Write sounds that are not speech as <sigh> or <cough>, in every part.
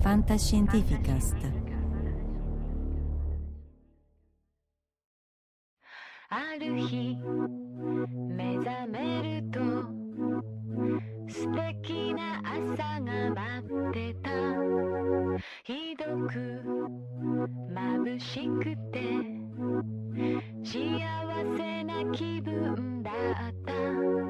ファンタシティフィカスタある日目覚めると素敵な朝が待ってた。ひどく眩しくて幸せな気分だった。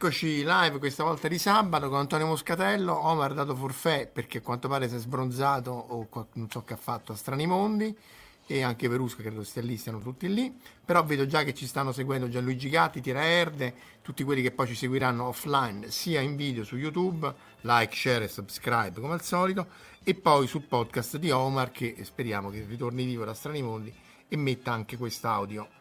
Eccoci live questa volta di sabato con Antonio Moscatello. Omar ha dato forfè perché a quanto pare si è sbronzato o non so che ha fatto a Strani Mondi e anche Verusca credo stia lì, stiano tutti lì. Però vedo già che ci stanno seguendo Gianluigi Gatti, Tira Erde, tutti quelli che poi ci seguiranno offline sia in video su YouTube, like, share e subscribe come al solito e poi sul podcast di Omar che speriamo che ritorni vivo da Strani Mondi e metta anche quest'audio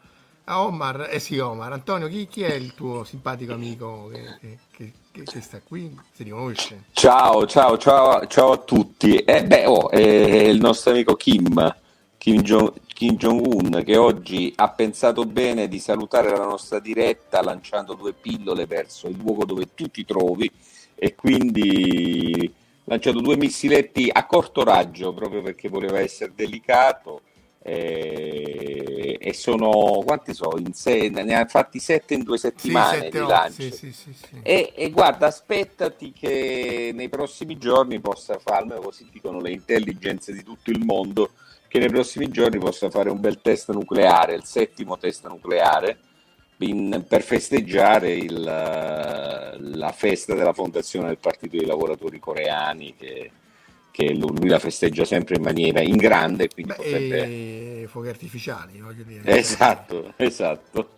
Omar, eh sì Omar, Antonio, chi, chi, è il tuo simpatico amico che, che, che, che, sta qui? Si riconosce? Ciao, ciao, ciao, ciao a tutti. Eh beh, oh, è il nostro amico Kim, Kim, Jong, Kim Jong-un, che oggi ha pensato bene di salutare la nostra diretta lanciando due pillole verso il luogo dove tu ti trovi e quindi lanciato due missiletti a corto raggio proprio perché voleva essere delicato eh, e sono quanti so in sei, ne ha fatti sette in due settimane sì, sette, di lancio. sì, sì, e, e, guarda aspettati che nei prossimi giorni possa farlo così dicono le intelligenze di tutto il mondo che nei prossimi giorni possa fare un bel test nucleare il settimo test nucleare in, per festeggiare il, la festa della fondazione del partito dei lavoratori coreani che che lui la festeggia sempre in maniera in grande. Quindi Beh, potrebbe... fuochi artificiali, voglio dire. Esatto, <laughs> esatto.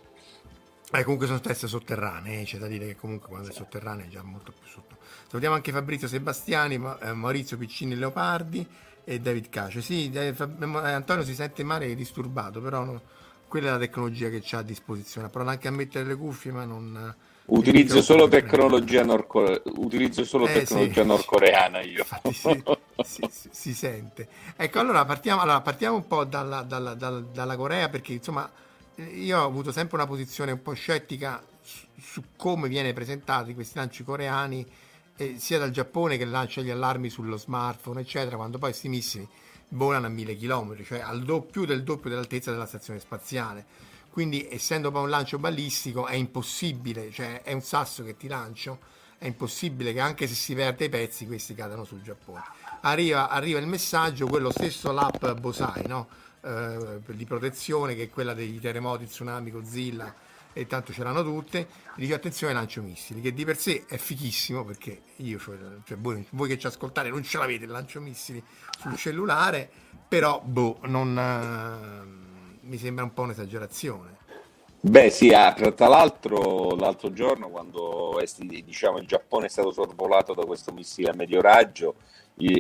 Eh, comunque sono teste sotterranee, c'è da dire che comunque quando è sotterranea è già molto più sotto. Salutiamo anche Fabrizio Sebastiani, eh, Maurizio Piccini Leopardi e David Cace. Sì, eh, Antonio si sente male e disturbato, però no, quella è la tecnologia che c'ha a disposizione. Prova anche a mettere le cuffie, ma non Utilizzo solo tecnologia, norco... Utilizzo solo eh, tecnologia sì. nordcoreana io. si, si, si, sente. Ecco, allora partiamo, allora, partiamo un po' dalla, dalla, dalla, dalla, Corea perché insomma io ho avuto sempre una posizione un po' scettica su, su come viene presentati questi lanci coreani eh, sia dal Giappone che lancia gli allarmi sullo smartphone eccetera quando poi questi missili volano a mille chilometri, cioè al doppio del doppio dell'altezza della stazione spaziale quindi essendo poi un lancio ballistico è impossibile, cioè è un sasso che ti lancio, è impossibile che anche se si verte i pezzi questi cadano sul Giappone. Arriva, arriva il messaggio, quello stesso l'app Bosai, no? eh, di protezione che è quella degli terremoti, tsunami, Godzilla e tanto c'erano tutte, dice attenzione lancio missili, che di per sé è fichissimo perché io, cioè, cioè voi, voi, che ci ascoltate non ce l'avete il lancio missili sul cellulare, però boh, non... Eh, mi sembra un po' un'esagerazione. Beh sì, ah, tra l'altro l'altro giorno quando diciamo, il Giappone è stato sorvolato da questo missile a medio raggio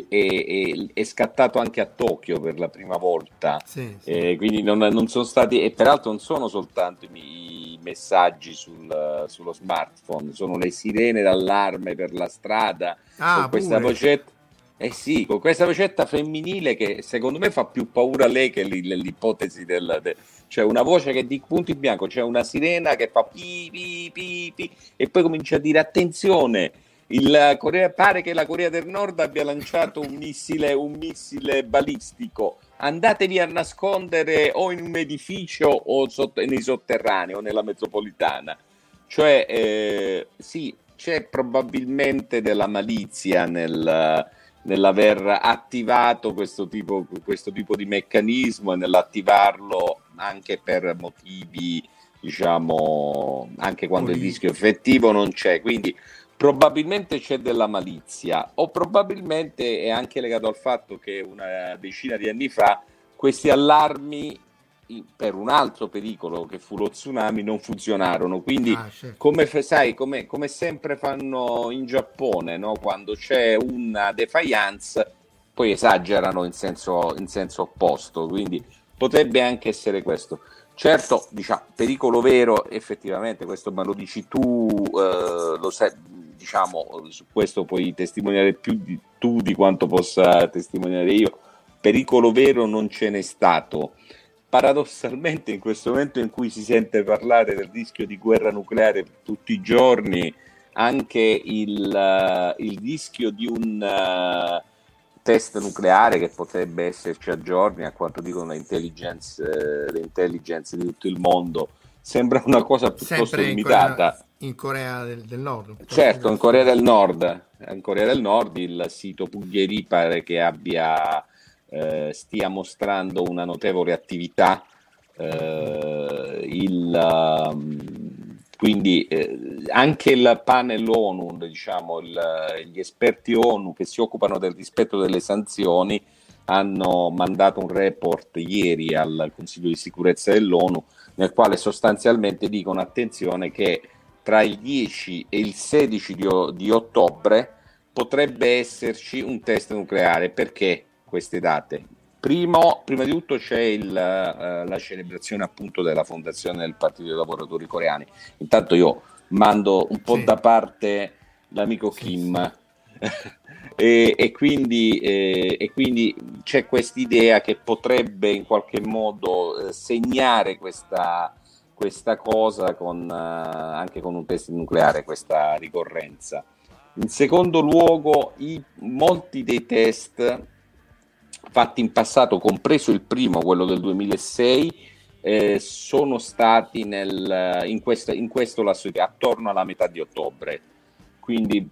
è, è, è scattato anche a Tokyo per la prima volta, sì, sì. Eh, quindi non, non, sono stati, e peraltro non sono soltanto i, i messaggi sul, sullo smartphone, sono le sirene d'allarme per la strada, ah, con questa vocetta eh sì, con questa vocetta femminile che secondo me fa più paura a lei che l'ipotesi del, de, cioè una voce che di punto in bianco, c'è cioè una sirena che fa pi pi pi pi e poi comincia a dire attenzione, il Corea, pare che la Corea del Nord abbia lanciato un missile, un missile balistico. Andatevi a nascondere o in un edificio o sott- nei sotterranei o nella metropolitana. Cioè, eh, sì, c'è probabilmente della malizia nel, nell'aver attivato questo tipo, questo tipo di meccanismo e nell'attivarlo anche per motivi, diciamo, anche quando il rischio effettivo non c'è. Quindi probabilmente c'è della malizia o probabilmente è anche legato al fatto che una decina di anni fa questi allarmi per un altro pericolo che fu lo tsunami non funzionarono. Quindi, ah, certo. come sai, come, come, sempre fanno in Giappone, no? quando c'è una defiance, poi esagerano in senso, in senso opposto. Quindi potrebbe anche essere questo. Certo, diciamo, pericolo vero, effettivamente, questo me lo dici tu, eh, lo sai, diciamo, su questo puoi testimoniare più di, tu di quanto possa testimoniare io. Pericolo vero non ce n'è stato paradossalmente in questo momento in cui si sente parlare del rischio di guerra nucleare tutti i giorni, anche il, uh, il rischio di un uh, test nucleare che potrebbe esserci a giorni, a quanto dicono le intelligence, uh, le intelligence di tutto il mondo, sembra una cosa piuttosto Sempre limitata. In Corea, del, del, Nord. Certo, in Corea del Nord. In Corea del Nord il sito Puglieri pare che abbia eh, stia mostrando una notevole attività. Eh, il, um, quindi eh, anche il panel ONU, diciamo, il, gli esperti ONU che si occupano del rispetto delle sanzioni hanno mandato un report ieri al Consiglio di sicurezza dell'ONU nel quale sostanzialmente dicono attenzione che tra il 10 e il 16 di, di ottobre potrebbe esserci un test nucleare perché queste date. Primo, prima di tutto c'è il, uh, la celebrazione appunto della fondazione del Partito dei Lavoratori Coreani. Intanto io mando un po' sì. da parte l'amico Kim <laughs> e, e, quindi, eh, e, quindi, c'è quest'idea che potrebbe in qualche modo eh, segnare questa, questa cosa con, uh, anche con un test nucleare, questa ricorrenza. In secondo luogo, i, molti dei test fatti in passato, compreso il primo, quello del 2006, eh, sono stati nel, in, questo, in questo lasso di attorno alla metà di ottobre. Quindi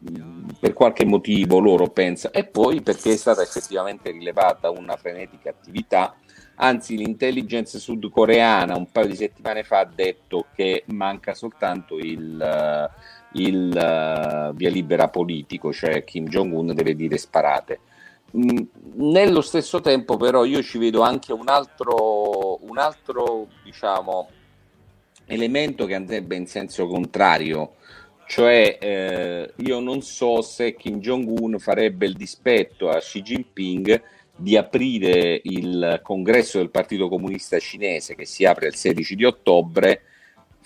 per qualche motivo loro pensano, e poi perché è stata effettivamente rilevata una frenetica attività, anzi l'intelligence sudcoreana un paio di settimane fa ha detto che manca soltanto il, il uh, via libera politico, cioè Kim Jong-un deve dire sparate. Mm, nello stesso tempo, però, io ci vedo anche un altro, un altro diciamo, elemento che andrebbe in senso contrario. Cioè, eh, io non so se Kim Jong-un farebbe il dispetto a Xi Jinping di aprire il congresso del Partito Comunista Cinese che si apre il 16 di ottobre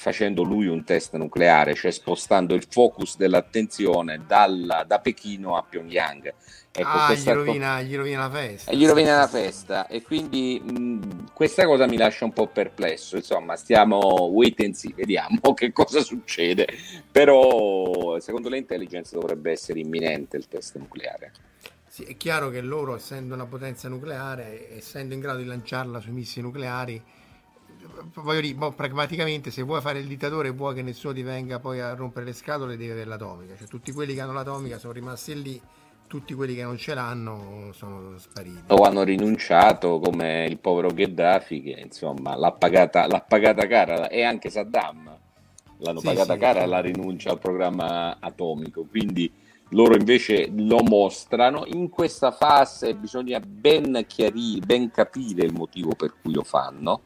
facendo lui un test nucleare, cioè spostando il focus dell'attenzione dalla, da Pechino a Pyongyang. Ecco, ah, gli rovina, co- gli rovina, la festa. Gli rovina la festa e quindi mh, questa cosa mi lascia un po' perplesso. Insomma, stiamo wait and see, vediamo <laughs> che cosa succede. Però, secondo le intelligence, dovrebbe essere imminente il test nucleare. Sì, è chiaro che loro, essendo una potenza nucleare, essendo in grado di lanciarla sui missili nucleari, voglio dire, boh, pragmaticamente, se vuoi fare il dittatore e vuoi che nessuno ti venga poi a rompere le scatole, devi avere l'atomica. Cioè, tutti quelli che hanno l'atomica sono rimasti lì, tutti quelli che non ce l'hanno sono spariti. O hanno rinunciato, come il povero Gheddafi, che insomma l'ha pagata, l'ha pagata cara, e anche Saddam l'hanno sì, pagata sì, cara sì. la rinuncia al programma atomico. Quindi loro invece lo mostrano. In questa fase bisogna ben chiarire, ben capire il motivo per cui lo fanno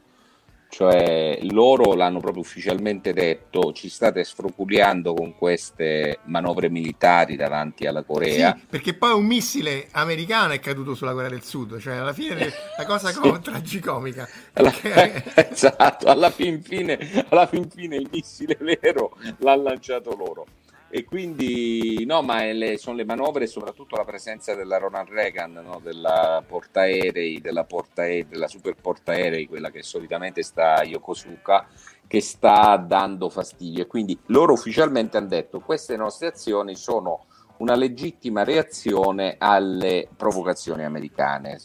cioè loro l'hanno proprio ufficialmente detto, ci state sfroculiando con queste manovre militari davanti alla Corea. Sì, perché poi un missile americano è caduto sulla Corea del Sud, cioè alla fine <laughs> la cosa sì. com- tragicomica. Perché... Alla, <laughs> esatto, alla fin, fine, alla fin fine il missile vero l'ha lanciato loro e quindi no, ma le, sono le manovre e soprattutto la presenza della Ronald Reagan, no? della portaerei, della, portaerei, della super portaerei, quella che solitamente sta a Yokosuka, che sta dando fastidio. E quindi loro ufficialmente hanno detto queste nostre azioni sono una legittima reazione alle provocazioni americane.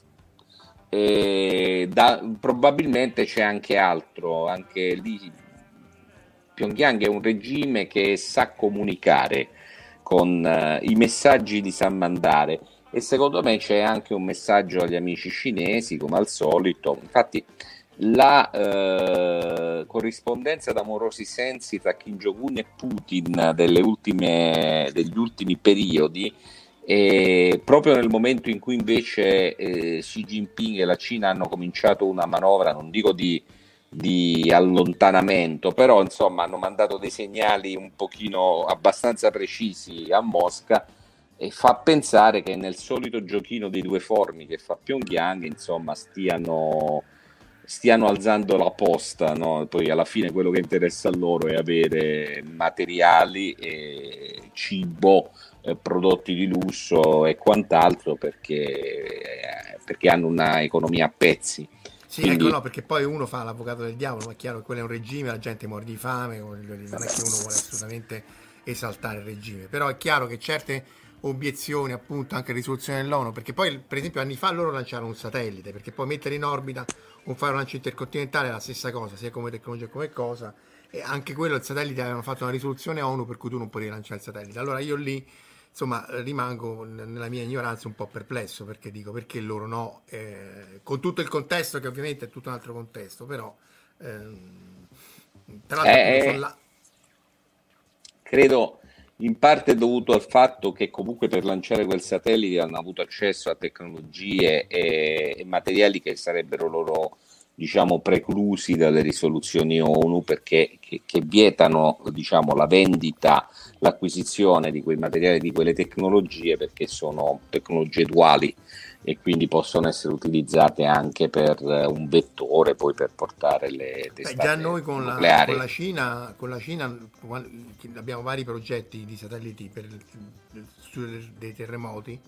Da, probabilmente c'è anche altro, anche lì Pyongyang è un regime che sa comunicare con uh, i messaggi di sa mandare e secondo me c'è anche un messaggio agli amici cinesi, come al solito. Infatti, la eh, corrispondenza d'amorosi sensi tra Kim Jong-un e Putin ultime, degli ultimi periodi, e proprio nel momento in cui invece eh, Xi Jinping e la Cina hanno cominciato una manovra, non dico di, di allontanamento, però insomma hanno mandato dei segnali un pochino abbastanza precisi a Mosca e fa pensare che nel solito giochino dei due formi che fa Pyongyang, insomma, stiano, stiano alzando la posta, no? poi alla fine quello che interessa a loro è avere materiali e cibo, eh, prodotti di lusso e quant'altro perché, eh, perché hanno una economia a pezzi. Sì, Quindi... ecco no, perché poi uno fa l'avvocato del diavolo, ma è chiaro che quello è un regime, la gente muore di fame, non è che uno vuole assolutamente esaltare il regime, però è chiaro che certe obiezioni appunto anche risoluzione dell'ONU perché poi per esempio anni fa loro lanciarono un satellite perché poi mettere in orbita un faro lancio intercontinentale è la stessa cosa sia come tecnologia come cosa e anche quello il satellite avevano fatto una risoluzione ONU per cui tu non potevi lanciare il satellite. Allora io lì insomma rimango nella mia ignoranza un po' perplesso perché dico perché loro no eh, con tutto il contesto che ovviamente è tutto un altro contesto però ehm, tra l'altro eh, là... credo in parte dovuto al fatto che comunque per lanciare quel satellite hanno avuto accesso a tecnologie e, e materiali che sarebbero loro diciamo preclusi dalle risoluzioni ONU perché che, che vietano diciamo la vendita, l'acquisizione di quei materiali, di quelle tecnologie perché sono tecnologie duali e quindi possono essere utilizzate anche per eh, un vettore poi per portare le testate Beh, già noi con la, con la, Cina, con la Cina abbiamo vari progetti di satelliti per il studio dei terremoti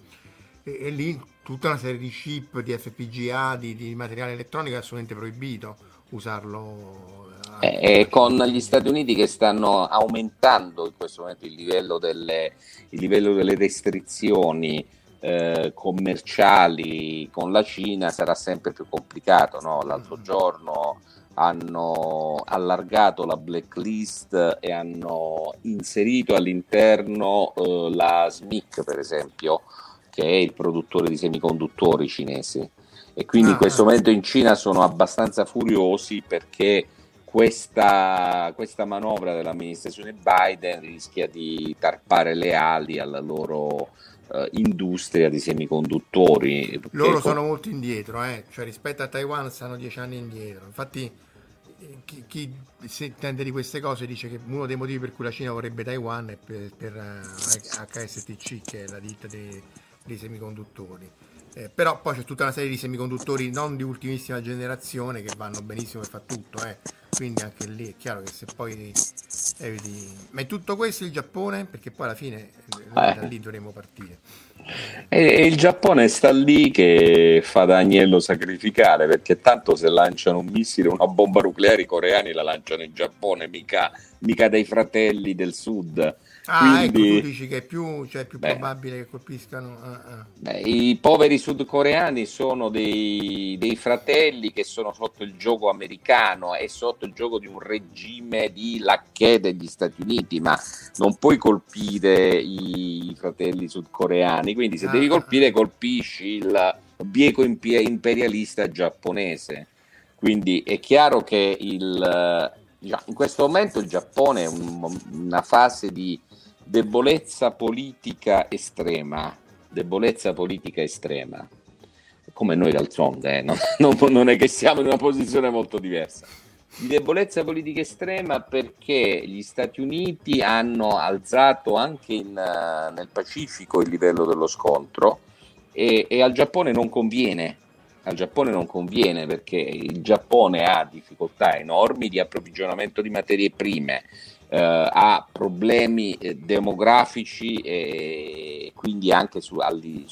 e, e, lì tutta una serie di chip, di FPGA, di, di materiale elettronico è assolutamente proibito usarlo eh, con gli Stati Uniti che stanno aumentando in questo momento il livello delle, il livello delle restrizioni eh, commerciali con la Cina sarà sempre più complicato. No? L'altro mm. giorno hanno allargato la blacklist e hanno inserito all'interno eh, la SMIC, per esempio, che è il produttore di semiconduttori cinesi. E quindi in ah, questo momento in Cina sono abbastanza furiosi perché questa, questa manovra dell'amministrazione Biden rischia di tarpare le ali alla loro uh, industria di semiconduttori. Loro sono molto indietro, eh? cioè rispetto a Taiwan stanno dieci anni indietro. Infatti eh, chi, chi si intende di queste cose dice che uno dei motivi per cui la Cina vorrebbe Taiwan è per, per uh, eh, HSTC, che è la ditta dei, dei semiconduttori. Eh, però poi c'è tutta una serie di semiconduttori non di ultimissima generazione che vanno benissimo per fare tutto, eh. quindi anche lì è chiaro che se poi eviti... Ma è tutto questo il Giappone? Perché poi alla fine eh. da lì dovremo partire. E il Giappone sta lì che fa da agnello sacrificare perché tanto se lanciano un missile, una bomba nucleare, i coreani la lanciano in Giappone, mica, mica dai fratelli del sud. Ah, Quindi, ecco, tu dici che è più, cioè, più beh, probabile che colpiscano. Ah, ah. Beh, I poveri sudcoreani sono dei, dei, fratelli che sono sotto il gioco americano e sotto il gioco di un regime di lacchè degli Stati Uniti, ma non puoi colpire i fratelli sudcoreani. Quindi, se ah, devi ah, colpire, ah. colpisci il bieco imperialista giapponese. Quindi è chiaro che il, in questo momento il Giappone è un, una fase di debolezza politica estrema, debolezza politica estrema, come noi d'altronde, eh? non, <laughs> non, non è che siamo in una posizione molto diversa. Di debolezza politica estrema perché gli Stati Uniti hanno alzato anche in, uh, nel Pacifico il livello dello scontro e, e, al Giappone non conviene. Al Giappone non conviene perché il Giappone ha difficoltà enormi di approvvigionamento di materie prime, eh, ha problemi eh, demografici e quindi anche su, alli,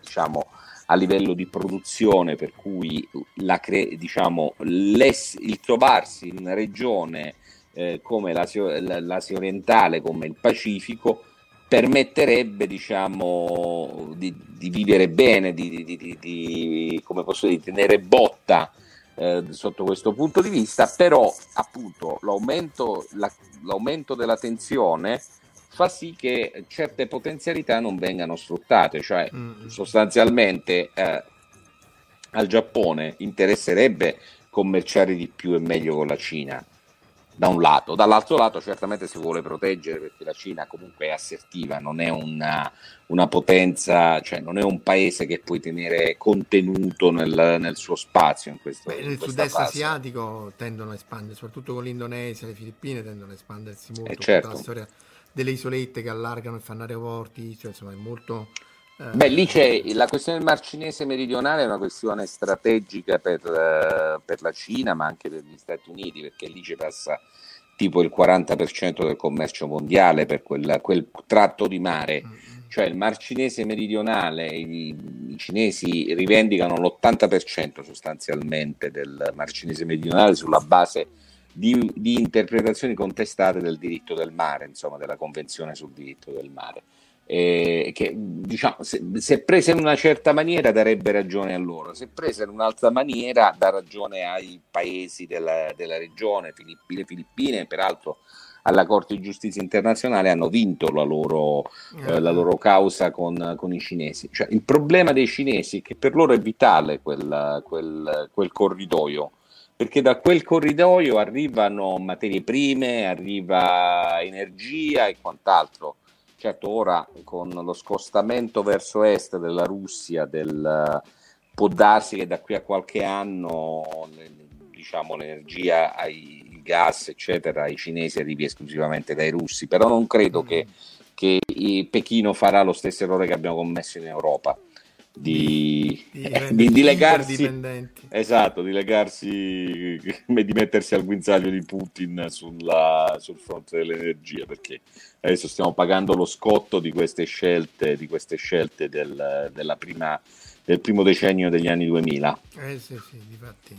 diciamo, a livello di produzione, per cui la, diciamo, il trovarsi in una regione eh, come l'Asia, l'Asia, orientale, come il Pacifico, permetterebbe diciamo, di, di vivere bene, di, di, di, come posso dire, tenere botta eh, sotto questo punto di vista, però appunto l'aumento, la, l'aumento della tensione fa sì che certe potenzialità non vengano sfruttate, cioè mm. sostanzialmente eh, al Giappone interesserebbe commerciare di più e meglio con la Cina da un lato, dall'altro lato certamente si vuole proteggere perché la Cina comunque è assertiva, non è una, una potenza, cioè non è un paese che puoi tenere contenuto nel, nel suo spazio in questo Beh, Nel sud-est fase. asiatico tendono a espandere, soprattutto con l'Indonesia, le Filippine tendono a espandersi molto, eh certo. la storia delle isolette che allargano e fanno aeroporti, cioè insomma è molto Beh, lì c'è la questione del Mar Cinese meridionale, è una questione strategica per, uh, per, la Cina, ma anche per gli Stati Uniti, perché lì ci passa tipo il 40% del commercio mondiale per quel, quel tratto di mare. Mm-hmm. Cioè il Mar Cinese meridionale, i, i cinesi rivendicano l'80% sostanzialmente del Mar Cinese meridionale sulla base di, di interpretazioni contestate del diritto del mare, insomma, della Convenzione sul diritto del mare eh, che diciamo, se, se, presa in una certa maniera darebbe ragione a loro, se presa in un'altra maniera dà ragione ai paesi della, della regione, Filippine, Filippine, peraltro alla Corte di Giustizia internazionale hanno vinto la loro, eh, la loro causa con, con, i cinesi. Cioè, il problema dei cinesi è che per loro è vitale quel, quel, quel corridoio, perché da quel corridoio arrivano materie prime, arriva energia e quant'altro Certo, ora con lo scostamento verso est della Russia, del, può darsi che da qui a qualche anno diciamo, l'energia, il gas, eccetera, ai cinesi arrivi esclusivamente dai russi, però non credo mm. che, che Pechino farà lo stesso errore che abbiamo commesso in Europa di, di, di, legarsi esatto, di legarsi <laughs> di mettersi al guinzaglio di Putin sulla, sul fronte dell'energia perché adesso stiamo pagando lo scotto di queste scelte, di queste scelte del, prima, del primo decennio degli anni 2000 eh sì sì difatti.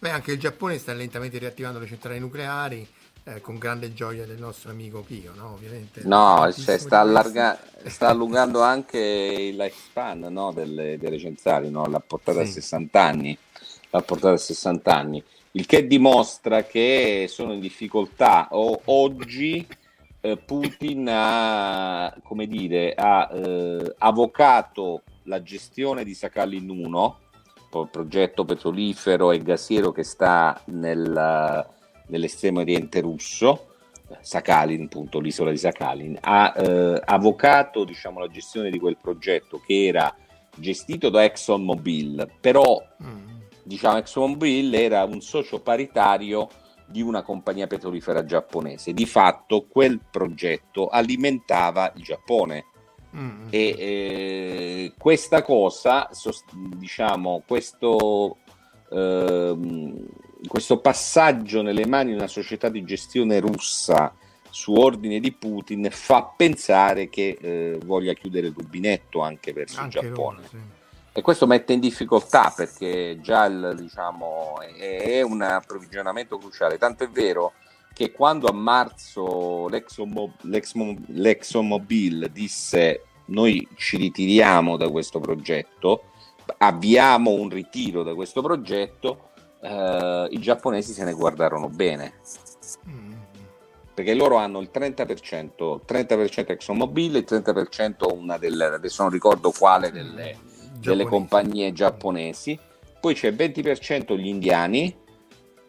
Beh, anche il Giappone sta lentamente riattivando le centrali nucleari eh, con grande gioia del nostro amico Pio, no? Ovviamente. No, cioè, sta, allarga- sta, allungando anche il lifespan no? delle, delle, centrali, no? l'ha portata sì. a 60 anni. L'ha portata a 60 anni, il che dimostra che sono in difficoltà. O, oggi eh, Putin ha, come dire, ha eh, avocato la gestione di Sakhalin 1, progetto petrolifero e gassiero che sta nel nell'estremo oriente russo, Sakhalin, appunto l'isola di Sakhalin, ha eh, avvocato diciamo, la gestione di quel progetto che era gestito da ExxonMobil, però mm. diciamo, ExxonMobil era un socio paritario di una compagnia petrolifera giapponese. Di fatto quel progetto alimentava il Giappone. Mm. E eh, questa cosa, diciamo, questo eh, questo passaggio nelle mani di una società di gestione russa su ordine di Putin fa pensare che eh, voglia chiudere il rubinetto anche verso anche il Giappone. Loro, sì. E questo mette in difficoltà perché già il, diciamo, è, è, un approvvigionamento cruciale. Tanto è vero che quando a marzo l'ExxonMobil disse noi ci ritiriamo da questo progetto, avviamo un ritiro da questo progetto, eh, i giapponesi se ne guardarono bene. Perché loro hanno il 30%, 30% ExxonMobil, il 30% una delle, adesso non ricordo quale delle, delle compagnie giapponesi, poi c'è il 20% gli indiani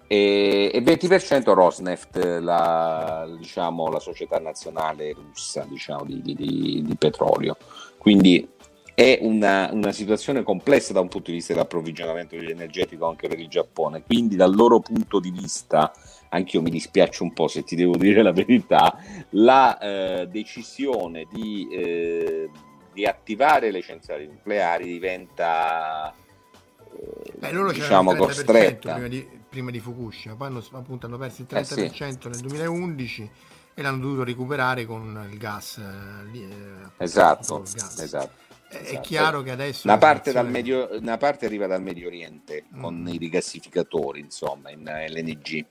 e, e 20% Rosneft, la, diciamo, la società nazionale russa diciamo, di, di, di petrolio. Quindi è una, una, situazione complessa da un punto di vista dell'approvvigionamento energetico anche per il Giappone, quindi dal loro punto di vista, anche io mi dispiace un po' se ti devo dire la verità, la eh, decisione di, eh, di, attivare le centrali nucleari diventa eh, Beh, loro diciamo costretta. Prima di, prima di Fukushima, poi hanno, appunto, hanno perso il 30% eh sì. nel 2011 e l'hanno dovuto recuperare con il gas. Eh, eh esatto, il gas. esatto. Esatto. È chiaro che adesso... Una parte, dal medio, una parte arriva dal Medio Oriente mm. con i rigassificatori, insomma, in LNG.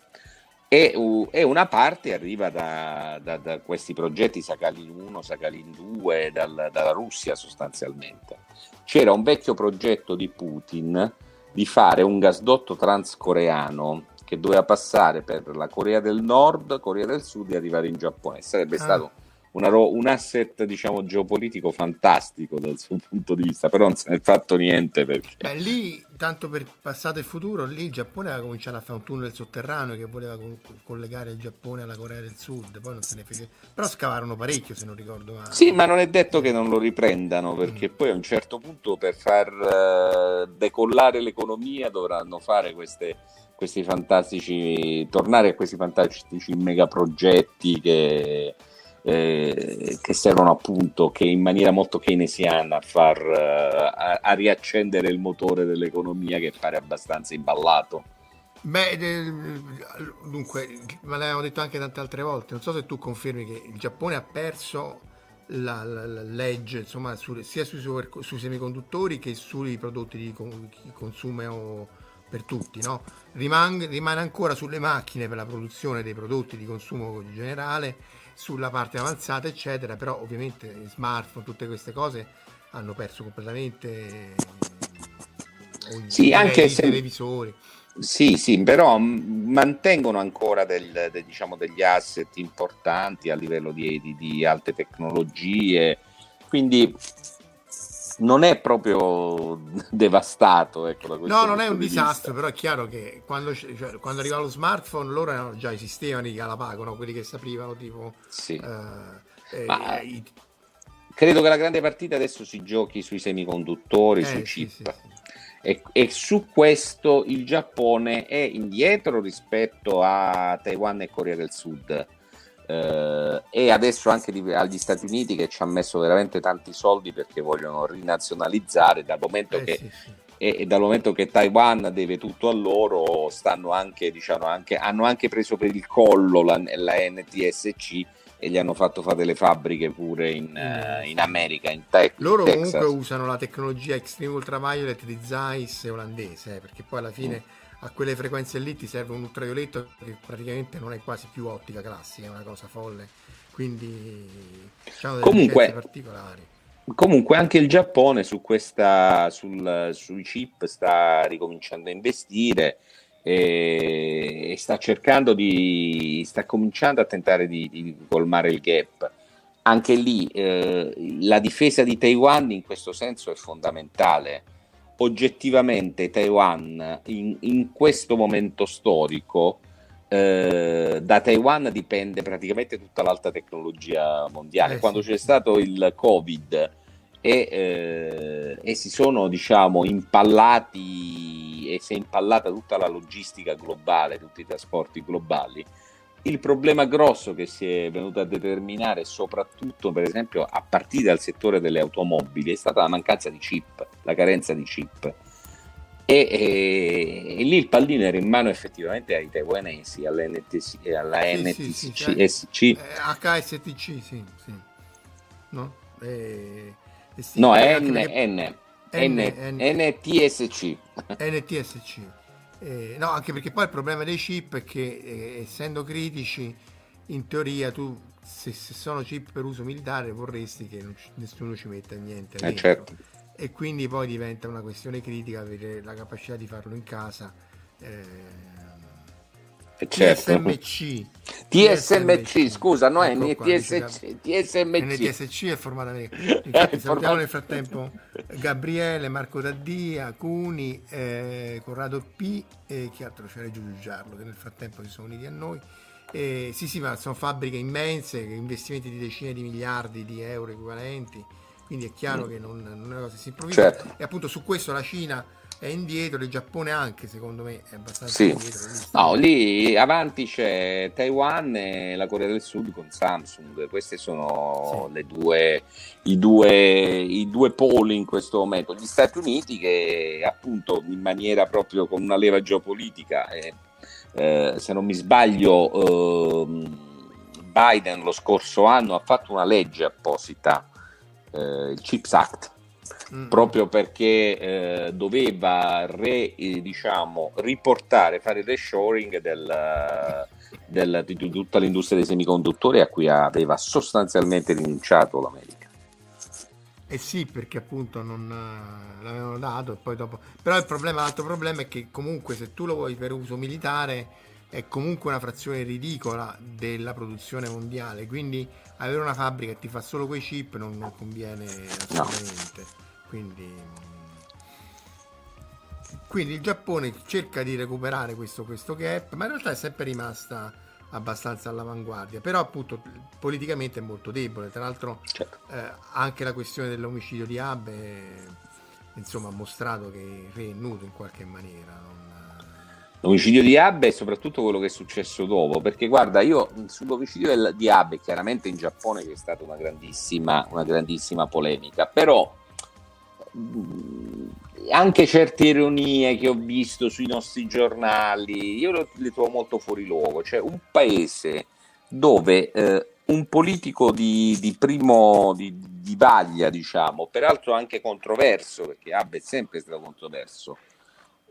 E, e una parte arriva da, da, da, questi progetti Sakhalin 1, Sakhalin 2, dal, dalla Russia sostanzialmente. C'era un vecchio progetto di Putin di fare un gasdotto transcoreano che doveva passare per la Corea del Nord, Corea del Sud e arrivare in Giappone. Sarebbe ah. stato una un asset diciamo geopolitico fantastico dal suo <laughs> punto di vista, però non se ne è fatto niente perché... Beh, lì, tanto per passato e futuro, lì il Giappone aveva cominciato a fare un tunnel sotterraneo che voleva co- collegare il Giappone alla Corea del Sud, poi non se ne fece... Però scavarono parecchio se non ricordo male. Sì, ma non è detto che non lo riprendano perché mm. poi a un certo punto per far uh, decollare l'economia dovranno fare queste questi fantastici tornare a questi fantastici megaprogetti che eh, che servono appunto che in maniera molto keynesiana a far uh, a, a, riaccendere il motore dell'economia che pare abbastanza imballato. Beh, dunque, me l'abbiamo detto anche tante altre volte, non so se tu confermi che il Giappone ha perso la, la, la legge insomma, su, sia sui, sui, semiconduttori che sui prodotti di, consumo per tutti, no? Rimane, rimane ancora sulle macchine per la produzione dei prodotti di consumo generale sulla parte avanzata, eccetera, però ovviamente smartphone, tutte queste cose hanno perso completamente sì, anche se... televisori. Sì, sì, però mantengono ancora del, de, diciamo, degli asset importanti a livello di, di, di alte tecnologie, quindi non è proprio <laughs> devastato. Ecco, no, non è un disastro, però è chiaro che quando, cioè, quando, arriva lo smartphone loro erano già esistevano i Galapago, no? quelli che saprivano tipo... Sì. Eh, Ma... eh, credo che la grande partita adesso si giochi sui semiconduttori, eh, sui chip. Sì, sì, e, e, su questo il Giappone è indietro rispetto a Taiwan e Corea del Sud eh, e adesso anche di, agli Stati Uniti che ci hanno messo veramente tanti soldi perché vogliono rinazionalizzare dal momento eh, che sì, sì. E, e, dal momento che Taiwan deve tutto a loro stanno anche, diciamo, anche, hanno anche preso per il collo la, la NTSC e gli hanno fatto fare delle fabbriche pure in, uh, in America, in Texas. Loro comunque usano la tecnologia Extreme Ultraviolet di Zeiss olandese, eh, perché poi alla fine mm a quelle frequenze lì ti serve un ultravioletto che praticamente non è quasi più ottica classica, è una cosa folle. Quindi diciamo delle comunque, particolari. Comunque anche il Giappone su questa, sul, sui chip sta ricominciando a investire e, e sta cercando di sta cominciando a tentare di, di colmare il gap. Anche lì eh, la difesa di Taiwan in questo senso è fondamentale oggettivamente Taiwan in, in questo momento storico eh, da Taiwan dipende praticamente tutta l'alta tecnologia mondiale. Eh, Quando sì. c'è stato il Covid e, eh, e, si sono diciamo impallati e si è impallata tutta la logistica globale, tutti i trasporti globali, il problema grosso che si è venuto a determinare, soprattutto per esempio a partire dal settore delle automobili, è stata la mancanza di chip, la carenza di chip. E, e, e lì il pallino era in mano effettivamente ai taiwanesi, alla sì, NTC, sì, sì, SC. Eh, HSTC, sì, sì. No, eh, no N, N, N, N, NTSC. NTSC. Eh, no, anche perché poi il problema dei chip è che eh, essendo critici, in teoria tu se, se, sono chip per uso militare vorresti che non, nessuno ci metta niente. Eh, certo. E quindi poi diventa una questione critica avere la capacità di farlo in casa. Eh, Certo. TSMC. TSMC, scusa, no, ecco è NTSC, TSMC. NTSC è formata <laughs> Infatti, salutiamo nel frattempo Gabriele, Marco Daddia, Cuni, eh, Corrado P e chi altro c'era Giulio Giarlo che nel frattempo si sono uniti a noi. Eh, sì, sì, ma sono fabbriche immense, investimenti di decine di miliardi di euro equivalenti, quindi è chiaro mm. che non, non, è una cosa che si improvvisa. Certo. E appunto su questo la Cina è indietro, il Giappone anche secondo me è abbastanza sì. indietro. No, lì avanti c'è Taiwan e la Corea del Sud con Samsung, questi sono sì. due, i, due, i due poli in questo momento. Gli Stati Uniti che appunto in maniera proprio con una leva geopolitica, eh, eh, se non mi sbaglio, eh, Biden lo scorso anno ha fatto una legge apposita, eh, il Chips Act mm. proprio perché eh, doveva re, eh, diciamo, riportare, fare il reshoring del, del, di, tutta l'industria dei semiconduttori a cui aveva sostanzialmente rinunciato l'America. Eh sì, perché appunto non uh, l'avevano dato e poi dopo... Però il problema, l'altro problema è che comunque se tu lo vuoi per uso militare è comunque una frazione ridicola della produzione mondiale, quindi avere una fabbrica che ti fa solo quei chip non, non conviene assolutamente. No. Quindi, quindi, il Giappone cerca di recuperare questo, questo gap, ma in realtà è sempre rimasta abbastanza all'avanguardia, però appunto politicamente è molto debole. Tra l'altro certo. eh, anche la questione dell'omicidio di Abe insomma, ha mostrato che è nudo in qualche maniera. Non... L'omicidio di Abe e soprattutto quello che è successo dopo, perché guarda, io sull'omicidio di Abe, chiaramente in Giappone c'è stata una grandissima, una grandissima polemica, però anche certe ironie che ho visto sui nostri giornali, io le trovo molto fuori luogo. Cioè, un paese dove eh, un politico di, di primo di, di, vaglia, diciamo, peraltro anche controverso, perché Abbe è sempre stato controverso.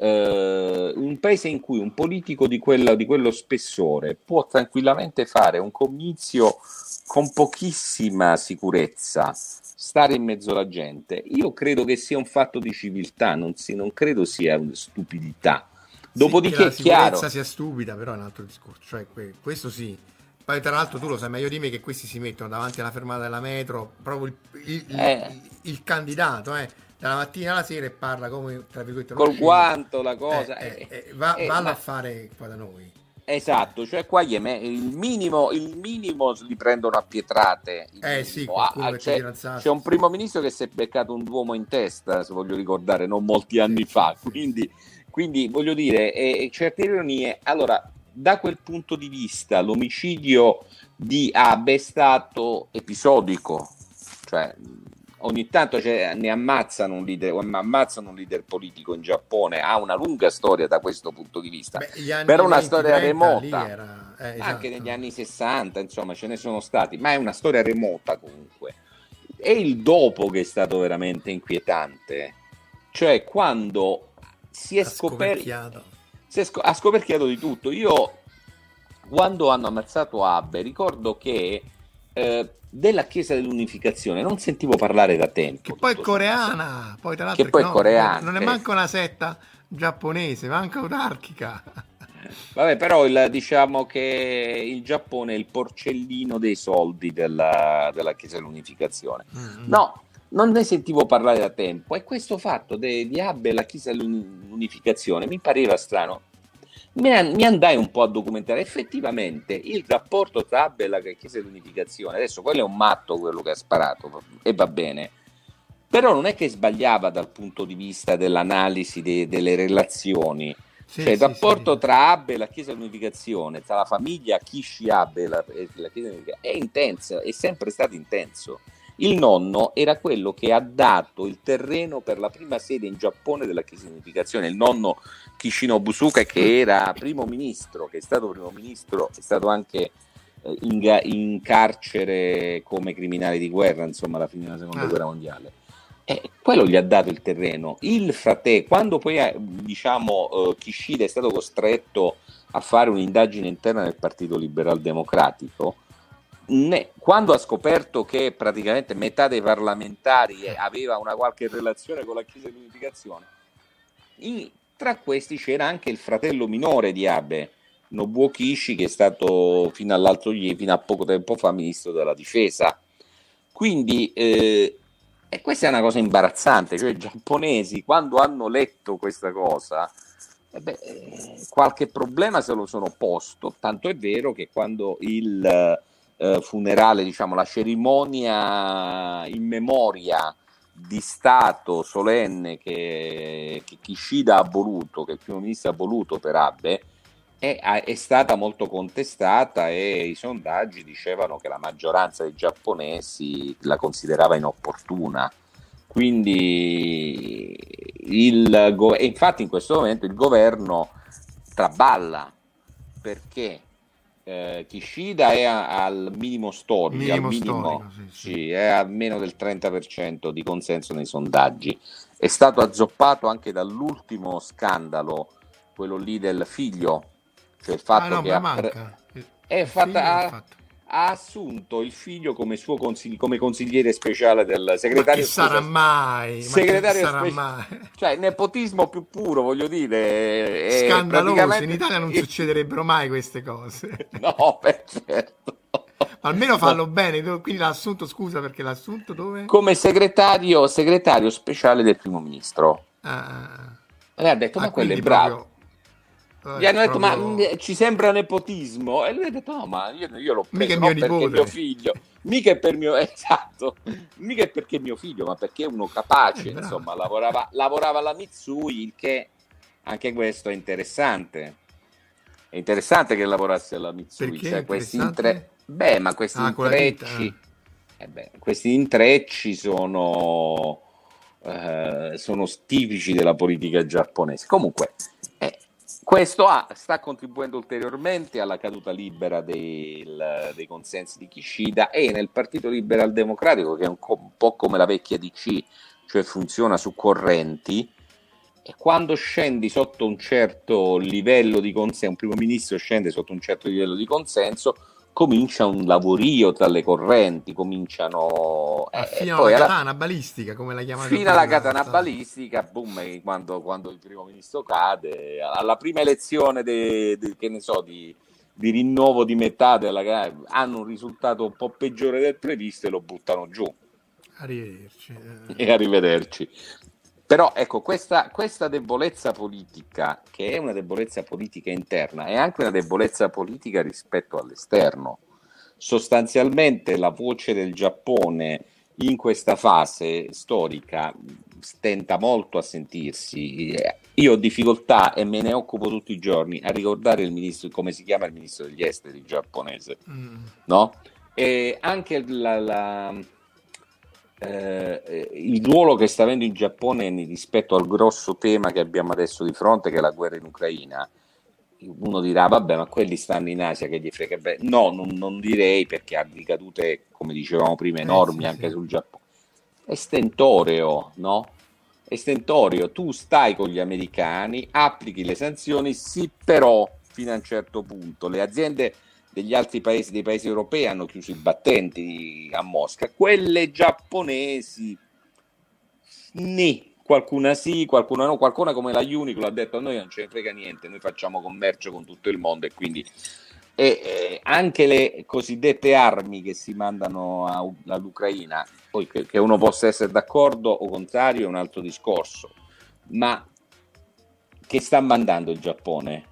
Eh, un paese in cui un politico di, quella, di quello spessore può tranquillamente fare un comizio con pochissima sicurezza, stare in mezzo alla gente, io credo che sia un fatto di civiltà, non, si, non credo sia una stupidità. Dopodiché sì, chiaro. che sia stupida, però è un altro discorso. Cioè, questo sì. Poi, tra l'altro, tu lo sai meglio di me che questi si mettono davanti alla fermata della metro, proprio il, il, eh. il, il candidato, eh, dalla mattina alla sera e parla come tra virgolette. Col guanto, la cosa. Eh, eh, eh va, vallo ma... a fare qua da noi. Esatto, cioè qua il minimo, il minimo li prendono a pietrate. Eh sì, ah, c'è, c'è, un primo ministro che si è beccato un duomo in testa, se voglio ricordare, non molti anni sì, fa. Sì. Quindi, quindi, voglio dire, eh, certe ironie. Allora, da quel punto di vista, l'omicidio di Abe è stato episodico, cioè ogni tanto ne ammazzano un, leader, ammazzano un leader politico in Giappone, ha una lunga storia da questo punto di vista, però una storia remota, era, eh, esatto. anche negli anni 60, insomma ce ne sono stati, ma è una storia remota comunque. È il dopo che è stato veramente inquietante, cioè quando si è scoperto... Si è sc- ha scoperchiato di tutto. Io, quando hanno ammazzato Abbe, ricordo che eh, della Chiesa dell'Unificazione non sentivo parlare da tempo. Che poi è coreana, poi tra l'altro che poi no, coreana, non è manco una setta giapponese, manca un'archica. <laughs> Vabbè, però il, diciamo che il Giappone è il porcellino dei soldi della, della Chiesa dell'Unificazione. Mm-hmm. No, non ne sentivo parlare da tempo e questo fatto de, di Abbe e la Chiesa dell'Unificazione mi pareva strano mi andai un po' a documentare effettivamente il rapporto tra Abbe e la Chiesa dell'Unificazione. Adesso quello è un matto quello che ha sparato e va bene, però non è che sbagliava dal punto di vista dell'analisi de, delle relazioni. Sì, cioè, il rapporto sì. tra Abbe e la Chiesa dell'Unificazione, tra la famiglia Kishi Abbe e la, e la Chiesa dell'Unificazione, è intenso, è sempre stato intenso. Il nonno era quello che ha dato il terreno per la prima sede in Giappone della Chiesa dell'Unificazione, il nonno Kishino Busuka che era primo ministro, che è stato primo ministro, è stato anche eh, in, in, carcere come criminale di guerra, insomma, alla fine della seconda ah. guerra mondiale. E quello gli ha dato il terreno. Il frate, quando poi eh, diciamo uh, Kishida è stato costretto a fare un'indagine interna del Partito Liberal Democratico, ne, quando ha scoperto che praticamente metà dei parlamentari aveva una qualche relazione con la Chiesa dell'Unificazione, in, tra questi c'era anche il fratello minore di Abe, Nobuo Kishi, che è stato fino ieri, fino a poco tempo fa, ministro della difesa. Quindi, eh, e questa è una cosa imbarazzante, cioè i giapponesi quando hanno letto questa cosa, eh beh, eh, qualche problema se lo sono posto, tanto è vero che quando il eh, funerale, diciamo la cerimonia in memoria di Stato solenne che, che Kishida ha voluto, che il primo ministro ha voluto per Abe, è, è, stata molto contestata e i sondaggi dicevano che la maggioranza dei giapponesi la considerava inopportuna. Quindi, il, infatti in questo momento il governo traballa perché eh, Kishida è a, al minimo storico, minimo al minimo, storico sì, sì. Sì, è a meno del 30% di consenso nei sondaggi. È stato azzoppato anche dall'ultimo scandalo, quello lì del figlio, cioè il fatto ah, no, che ha, pre- è fatta, ha, ha assunto il figlio come suo consigli- come consigliere speciale del segretario. Ma sarà mai? Segretario sarà spe- mai? Cioè, nepotismo più puro, voglio dire. è Scandaloso, praticamente- in Italia non succederebbero mai queste cose. <laughs> No, per certo. Almeno fallo bene, do- quindi l'ha assunto, scusa perché l'ha assunto dove? Come segretario, segretario speciale del primo ministro. Ah, ah, ah. Lei ha detto, ma Ah, quello è bravo. proprio- Gli hanno eh, detto, ma proprio- mh, ci sembra nepotismo? E lui ha detto, no, ma io, io l'ho Mica preso è non mio perché nipote." mio figlio, mica è per mio, <laughs> esatto, mica è perché mio figlio, ma perché è uno capace, Eh, insomma, lavorava, lavorava alla Mitsui, il che anche questo è interessante. È interessante che lavorasse alla Mitsui, Perché cioè questi intre... Beh, ma questi Ah, intrecci, eh beh, questi intrecci sono, eh, sono tipici della politica giapponese. Comunque, eh, questo ha- sta contribuendo ulteriormente alla caduta libera del- dei consensi di Kishida e nel Partito Liberal Democratico, che è un, co- un po' come la vecchia DC, cioè funziona su correnti, e quando scendi sotto un certo livello di consenso, un primo ministro scende sotto un certo livello di consenso, comincia un lavorio tra le correnti, cominciano... Ah, eh, fino poi alla alla- katana balistica, come la chiamano fino alla so. balistica, boom, quando, quando il primo ministro cade, alla prima elezione de- de- che ne so, di, di rinnovo di metà della hanno un risultato un po' peggiore del previsto e lo buttano giù Arrivederci. eh. e arrivederci. Però ecco, questa, questa debolezza politica, che è una debolezza politica interna, è anche una debolezza politica rispetto all'esterno. Sostanzialmente la voce del Giappone in questa fase storica stenta molto a sentirsi. Io ho difficoltà e me ne occupo tutti i giorni a ricordare il ministro, come si chiama il ministro degli esteri giapponese Mm. no? E anche la- la- eh, il ruolo che sta avendo il Giappone rispetto al grosso tema che abbiamo adesso di fronte, che è la guerra in Ucraina. Uno dirà, vabbè, ma quelli stanno in Asia, che gli frega bene. No, non, non direi perché ha ricadute, come dicevamo prima, Eh, enormi sì, anche sì. sul Giappone. È stentoreo, no? È stentoreo. Tu stai con gli americani, applichi le sanzioni, sì, però fino a un certo punto. Le aziende degli altri paesi, dei paesi europei, hanno chiuso i battenti a Mosca. Quelle giapponesi, nì. Qualcuna sì, qualcuna no, qualcuna come la Uniqlo ha detto a noi non ce ne frega niente, noi facciamo commercio con tutto il mondo e quindi e, eh, anche le cosiddette armi che si mandano a- all'Ucraina, poi che, che uno possa essere d'accordo o contrario è un altro discorso, ma che sta mandando il Giappone?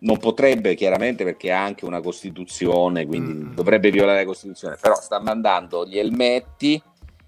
Non potrebbe chiaramente perché ha anche una Costituzione, quindi Mm. dovrebbe violare la Costituzione, però sta mandando gli elmetti,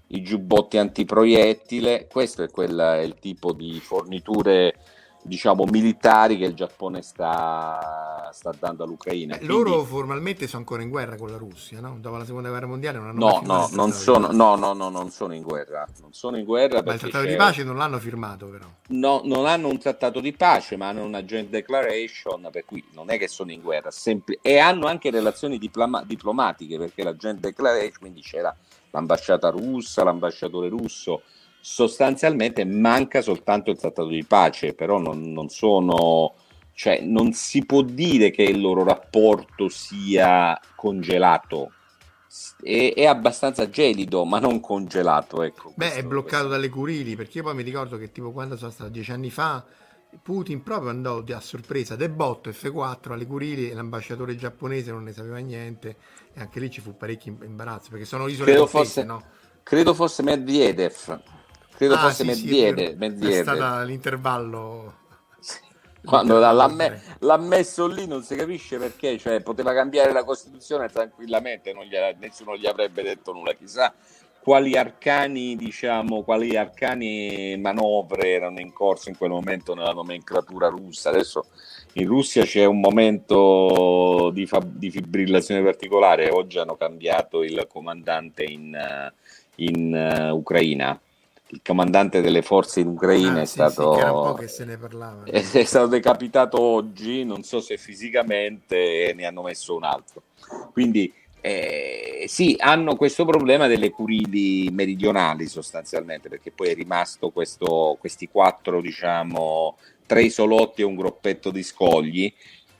i giubbotti antiproiettile, questo è, quel, è il tipo di forniture diciamo militari che il Giappone sta, sta dando all'Ucraina. Eh, Quindi- loro formalmente sono ancora in guerra con la Russia, no? Dopo la seconda guerra mondiale non hanno No, no, non sono, no, no, no, non sono in guerra. Non sono in guerra. Ma il trattato di pace non l'hanno firmato però. no, non hanno un trattato di pace, ma hanno una joint declaration, per cui non è che sono in guerra, sempli- e hanno anche relazioni diploma- diplomatiche, perché la joint declaration, quindi c'era l'ambasciata russa, l'ambasciatore russo, sostanzialmente manca soltanto il trattato di pace, però non, non sono, cioè non si può dire che il loro rapporto sia congelato. È, è abbastanza gelido, ma non congelato. Ecco, Beh, questo- è bloccato dalle Curili, perché io poi mi ricordo che tipo quando sono stato dieci anni fa, Putin proprio andò a sorpresa, debotto F4 alle Curili e l'ambasciatore giapponese non ne sapeva niente e anche lì ci fu parecchio imbarazzo, perché sono isole Credo fosse- no? Credo fosse Medvedev. Credo Ah, fosse sì, sì, è Medvedev. vero. È stato l'intervallo... Quando l'intervallo l'ha, messo lì non si capisce perché, cioè poteva cambiare la Costituzione tranquillamente, non gliela- nessuno gli avrebbe detto nulla. Chissà quali arcani, diciamo, quali arcani manovre erano in corso in quel momento nella nomenclatura russa. Adesso in Russia c'è un momento di, fa- di fibrillazione particolare. Oggi hanno cambiato il comandante in, eh, in, eh, Ucraina. Il comandante delle forze in Ucraina Ah, è sì, stato sì, parlava. è, <laughs> è stato decapitato oggi, non so se fisicamente, e ne hanno messo un altro. Quindi eh, sì, hanno questo problema delle curili meridionali sostanzialmente, perché poi è rimasto questo, questi quattro, diciamo, tre isolotti e un gruppetto di scogli.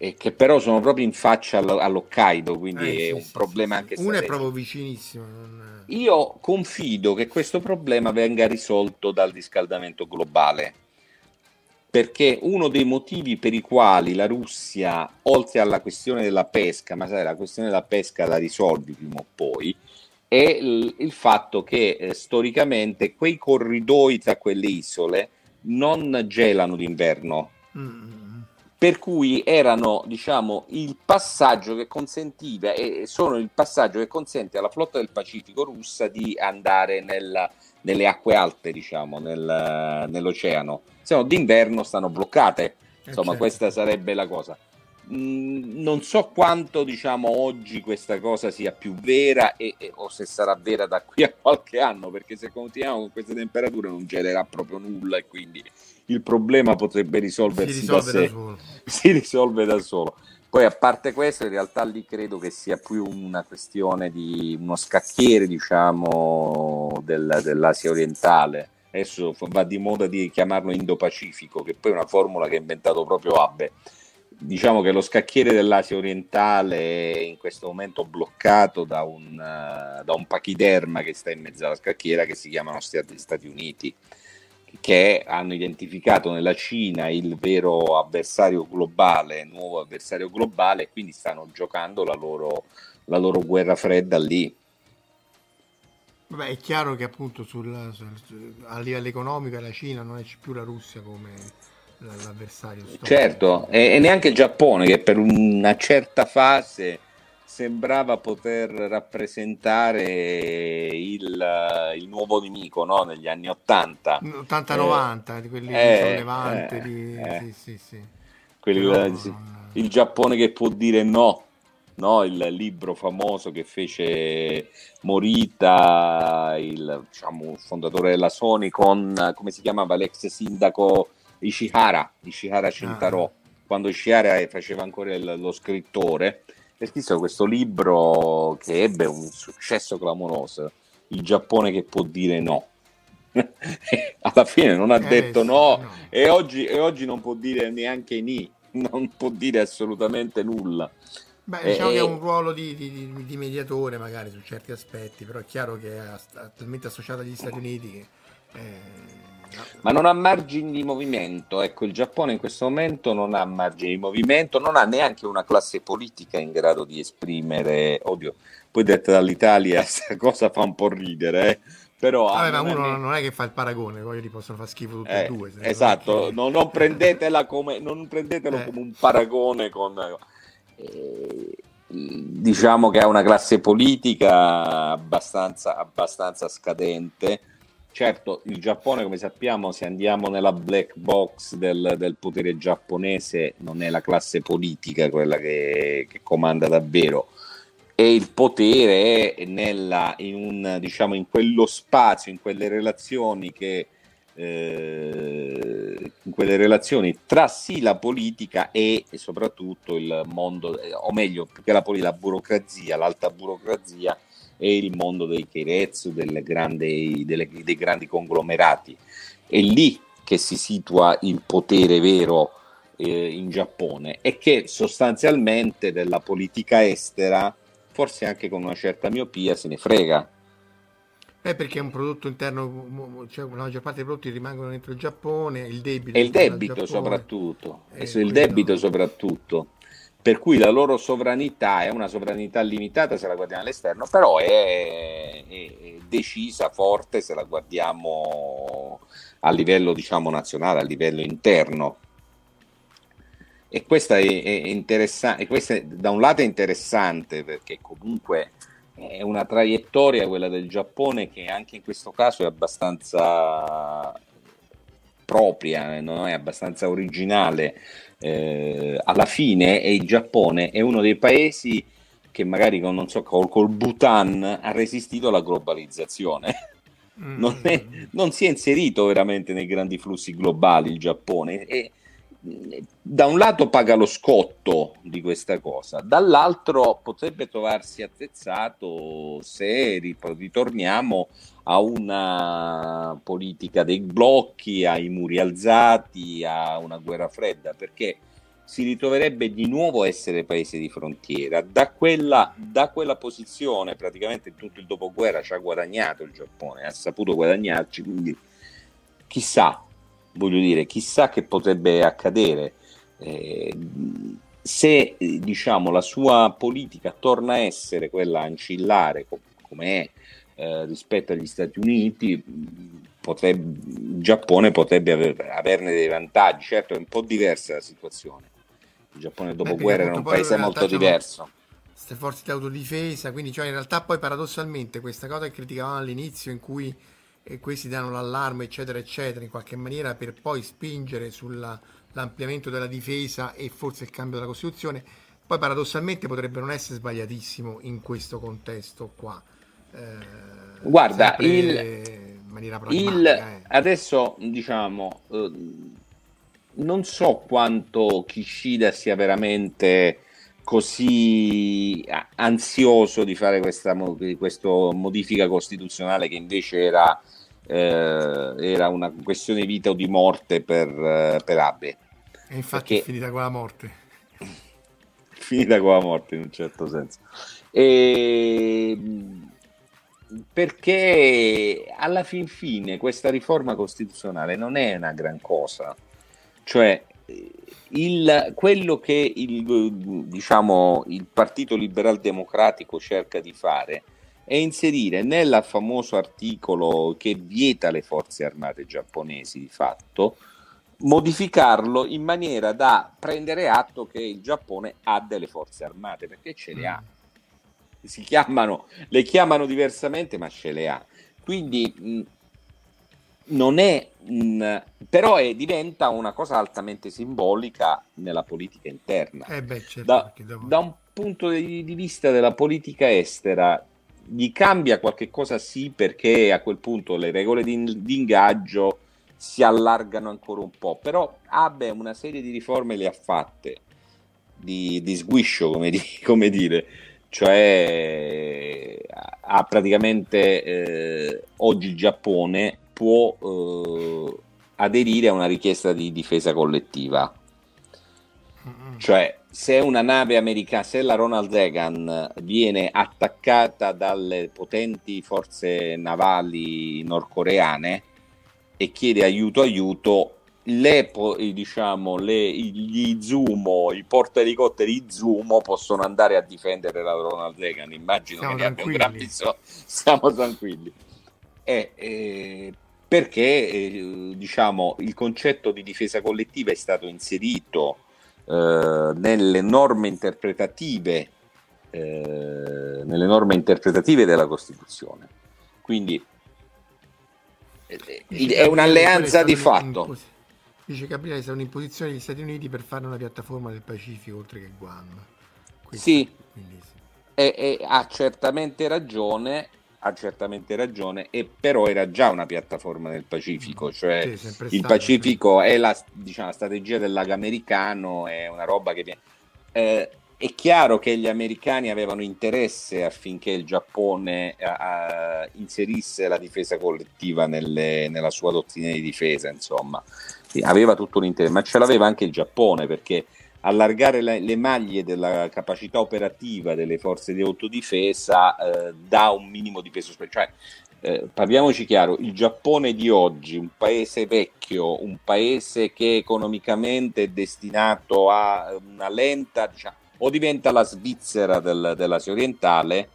E che però sono proprio in faccia all'Hokkaido, quindi eh, è un sì, problema sì, anche Uno è proprio vicinissimo. Non... Io confido che questo problema venga risolto dal riscaldamento globale, perché uno dei motivi per i quali la Russia, oltre alla questione della pesca, ma sai, la questione della pesca la risolvi prima o poi, è il, il fatto che eh, storicamente quei corridoi tra quelle isole non gelano d'inverno. Mm per cui erano diciamo il passaggio che consentiva e sono il passaggio che consente alla flotta del Pacifico russa di andare nel, nelle acque alte diciamo nel, nell'oceano. Se no d'inverno stanno bloccate. Insomma certo. questa sarebbe la cosa. Mm, non so quanto diciamo oggi questa cosa sia più vera e, e, o se sarà vera da qui a qualche anno perché se continuiamo con queste temperature non gelerà proprio nulla e quindi il problema potrebbe risolversi si da sé. Da solo. <laughs> Si risolve da solo. Poi a parte questo, in realtà lì credo che sia più una questione di uno scacchiere, diciamo, del, dell'Asia orientale. Adesso va di moda di chiamarlo Indo-Pacifico, che poi è una formula che ha inventato proprio Abbe. Diciamo che lo scacchiere dell'Asia orientale è in questo momento bloccato da un, uh, da un pachiderma che sta in mezzo alla scacchiera che si chiamano Stati Uniti che hanno identificato nella Cina il vero avversario globale, nuovo avversario globale, e quindi stanno giocando la loro, la loro guerra fredda lì. Vabbè, è chiaro che appunto sul, sul, a livello economico la Cina non è più la Russia come l'avversario storico. Certo, e, e neanche il Giappone che per una certa fase sembrava poter rappresentare il, il nuovo nemico no? negli anni 80 80-90 eh, di quelli eh, sollevante eh, di... eh. Sì, sì, sì. Quelli, Però, sì. il Giappone che può dire no No, il libro famoso che fece Morita, il diciamo, fondatore della Sony, con come si chiamava l'ex sindaco Ishihara, Ishihara Shintaro, ah. quando Ishihara faceva ancora il, lo scrittore scritto questo libro che ebbe un successo clamoroso, Il Giappone che può dire no. <laughs> Alla fine non ha eh, detto sì, no, no. E, oggi, e, oggi, non può dire neanche ni, non può dire assolutamente nulla. Beh, diciamo e, che ha un ruolo di, di, di, mediatore magari su certi aspetti, però è chiaro che è talmente associato agli Stati Uniti che... Eh, ma non ha margini di movimento. Ecco, il Giappone in questo momento non ha margini di movimento, non ha neanche una classe politica in grado di esprimere odio. Poi detta dall'Italia, <laughs> questa cosa fa un po' ridere, eh? Però Vabbè, ma uno ne... non è che fa il paragone, poi gli possono fare schifo tutti eh, e due. Esatto, non, non, prendetela come, non prendetelo eh. come un paragone con... Eh, diciamo che ha una classe politica abbastanza, abbastanza scadente Certo, il Giappone, come sappiamo, se andiamo nella black box del, del potere giapponese, non è la classe politica quella che, che comanda davvero, e il potere è nella, in, un, diciamo, in quello spazio, in quelle relazioni che eh, in quelle relazioni tra sì la politica e, soprattutto il mondo, o meglio, più che la politica, la burocrazia, l'alta burocrazia e il mondo dei Keiretsu, grandi, delle, dei grandi conglomerati. È lì che si situa il potere vero eh, in Giappone e che sostanzialmente della politica estera, forse anche con una certa miopia, se ne frega. Eh, perché è un prodotto interno, cioè la maggior parte dei prodotti rimangono dentro il Giappone, il debito. E il debito soprattutto, eh, il debito soprattutto per cui la loro sovranità è una sovranità limitata se la guardiamo all'esterno, però è, è decisa, forte se la guardiamo a livello diciamo nazionale, a livello interno. E questa è, è interessante, questa è, da un lato è interessante perché comunque è una traiettoria quella del Giappone che anche in questo caso è abbastanza propria, non è abbastanza originale eh, alla fine il Giappone è uno dei paesi che magari con, non so, col, col Bhutan ha resistito alla globalizzazione. Mm. <laughs> Non, è, non, si è inserito veramente nei grandi flussi globali il Giappone e da un lato paga lo scotto di questa cosa, dall'altro potrebbe trovarsi attrezzato se ritorniamo a una politica dei blocchi, ai muri alzati, a una guerra fredda, perché si ritroverebbe di nuovo a essere paese di frontiera. Da quella, da quella posizione, praticamente tutto il dopoguerra ci ha guadagnato il Giappone, ha saputo guadagnarci, quindi chissà, voglio dire, chissà che potrebbe accadere. Eh, se diciamo la sua politica torna a essere quella ancillare come è eh, rispetto agli Stati Uniti, potrebbe, il Giappone potrebbe aver, averne dei vantaggi. Certo, è un po' diversa la situazione. Il Giappone dopoguerra era un paese molto diverso. Queste forze di autodifesa, quindi cioè in realtà poi paradossalmente questa cosa che criticavamo all'inizio in cui eh, questi danno l'allarme eccetera eccetera in qualche maniera per poi spingere sull'ampliamento della difesa e forse il cambio della Costituzione, poi paradossalmente potrebbe non essere sbagliatissimo in questo contesto qua. Eh, Guarda, il, il, eh. adesso diciamo, eh, non so quanto Kishida sia veramente così ansioso di fare questa, questa modifica costituzionale che invece era, eh, era, una questione di vita o di morte per, per Abe. E infatti Perché... è finita con la morte. <laughs> finita con la morte in un certo senso. E perché alla fin fine questa riforma costituzionale non è una gran cosa, cioè il, quello che il, diciamo, il Partito Liberal Democratico cerca di fare è inserire nel famoso articolo che vieta le forze armate giapponesi di fatto, modificarlo in maniera da prendere atto che il Giappone ha delle forze armate, perché ce le ha. Si chiamano, le chiamano diversamente, ma ce le ha. Quindi mh, non è, mh, però è, diventa una cosa altamente simbolica nella politica interna. Eh beh, certo, da, dopo... da, un punto di, di, vista della politica estera, gli cambia qualche cosa sì, perché a quel punto le regole di, di ingaggio si allargano ancora un po', però Abe una serie di riforme le ha fatte, di, di sguiscio, come, di, <laughs> come dire cioè ha praticamente eh, oggi il Giappone può eh, aderire a una richiesta di difesa collettiva. Cioè, se una nave americana, se la Ronald Reagan viene attaccata dalle potenti forze navali nordcoreane e chiede aiuto aiuto, le, diciamo, le, gli Izumo, i portaelicotteri Izumo possono andare a difendere la Ronald Reagan. Immagino Siamo che ne abbia un gran bisogno. Siamo tranquilli. Eh, eh, perché eh, diciamo, il concetto di difesa collettiva è stato inserito eh, nelle norme interpretative eh, nelle norme interpretative della Costituzione. Quindi eh, è un'alleanza di fatto. Dice Gabriele è un'imposizione degli Stati Uniti per fare una piattaforma del Pacifico oltre che Guam. Questo, sì, quindi, sì. E, e, ha certamente ragione, ha certamente ragione, e però era già una piattaforma del Pacifico, mm. cioè sì, il stato, Pacifico sì. è la, diciamo, la, strategia del lago americano, è una roba che viene... Eh, è chiaro che gli americani avevano interesse affinché il Giappone uh, inserisse la difesa collettiva nelle, nella sua dottrina di difesa, insomma, aveva tutto l'interesse, ma ce l'aveva anche il Giappone perché allargare le, le maglie della capacità operativa delle forze di autodifesa eh, dà un minimo di peso speciale. Cioè, eh, parliamoci chiaro, il Giappone di oggi, un paese vecchio, un paese che economicamente è destinato a una lenta, diciamo, o diventa la Svizzera del, dell'Asia orientale,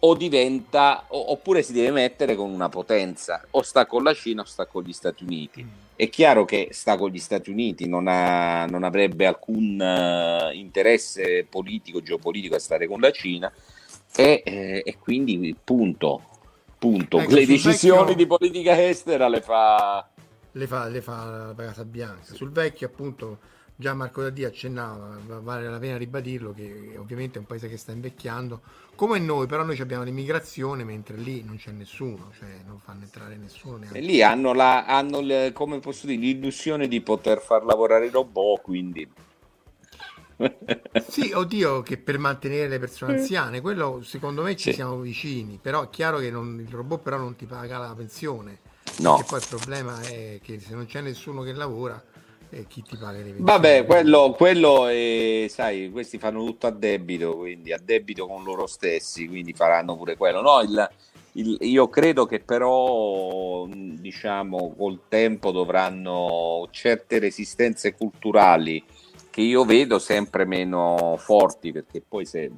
o diventa, o, oppure si deve mettere con una potenza, o sta con la Cina o sta con gli Stati Uniti. È chiaro che sta con gli Stati Uniti, non, ha, non avrebbe alcun uh, interesse politico, geopolitico a stare con la Cina, e, eh, e quindi punto. punto. Ecco, le decisioni vecchio... di politica estera le fa... Le fa, le fa la Casa Bianca. Sul vecchio, appunto già Marco Daddi accennava, vale la pena ribadirlo, che ovviamente è un paese che sta invecchiando, come noi, però noi abbiamo l'immigrazione, mentre lì non c'è nessuno, cioè non fanno entrare nessuno. Neanche. E lì hanno, la, hanno le, come posso dire, l'illusione di poter far lavorare i robot, quindi... sì, <laughs> oddio, che per mantenere le persone anziane, quello secondo me ci sì. siamo vicini, però è chiaro che non, il robot però non ti paga la pensione. No. E poi il problema è che se non c'è nessuno che lavora e chi ti paga le Vabbè, quello, quello è, sai, questi fanno tutto a debito, quindi a debito con loro stessi, quindi faranno pure quello. No, il, il, io credo che però, diciamo, col tempo dovranno certe resistenze culturali che io vedo sempre meno forti, perché poi se,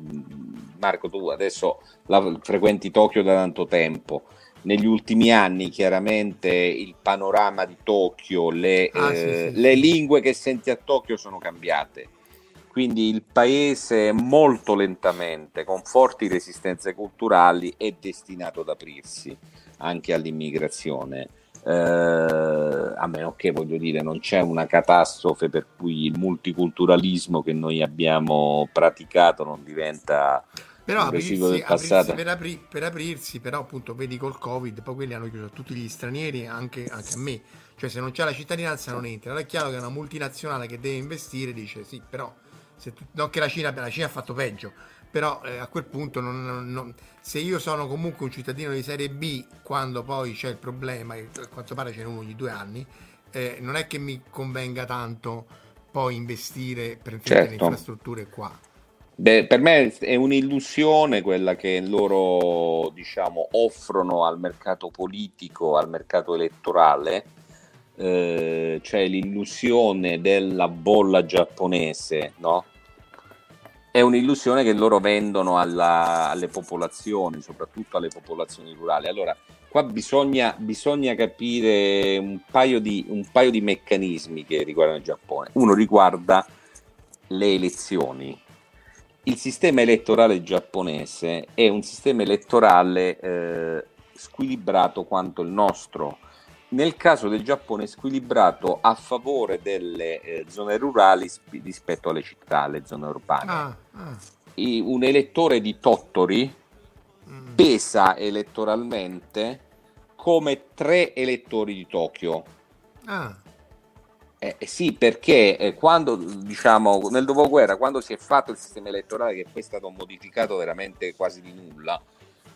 Marco, tu adesso la, frequenti Tokyo da tanto tempo, negli ultimi anni chiaramente il panorama di Tokyo, le, ah, eh, sì, sì. le lingue che senti a Tokyo sono cambiate. Quindi il paese molto lentamente, con forti resistenze culturali, è destinato ad aprirsi anche all'immigrazione. Eh, a meno che voglio dire non c'è una catastrofe per cui il multiculturalismo che noi abbiamo praticato non diventa però aprirsi, aprirsi per, apri, per, aprirsi, però appunto vedi col covid poi quelli hanno chiuso tutti gli stranieri anche, anche, a me. Cioè se non c'è la cittadinanza non entra. Allora è chiaro che una multinazionale che deve investire dice sì però se tu, non che la Cina, la Cina ha fatto peggio però eh, a quel punto non, non, se io sono comunque un cittadino di serie B quando poi c'è il problema e a quanto pare ce n'è uno di due anni eh, non è che mi convenga tanto poi investire per certo. le infrastrutture qua Beh, per me è un'illusione quella che loro diciamo, offrono al mercato politico, al mercato elettorale, eh, cioè l'illusione della bolla giapponese, no? È un'illusione che loro vendono alla, alle popolazioni, soprattutto alle popolazioni rurali. Allora, qua bisogna, bisogna capire un paio, di, un paio di meccanismi che riguardano il Giappone. Uno riguarda le elezioni il sistema elettorale giapponese è un sistema elettorale eh, squilibrato quanto il nostro. Nel caso del Giappone è squilibrato a favore delle eh, zone rurali sp- rispetto alle città, alle zone urbane. Ah, ah. un elettore di Tottori mm. pesa elettoralmente come tre elettori di Tokyo. Ah. Eh, eh, sì, perché eh, quando, diciamo, nel dopoguerra, quando si è fatto il sistema elettorale, che poi è stato modificato veramente quasi di nulla,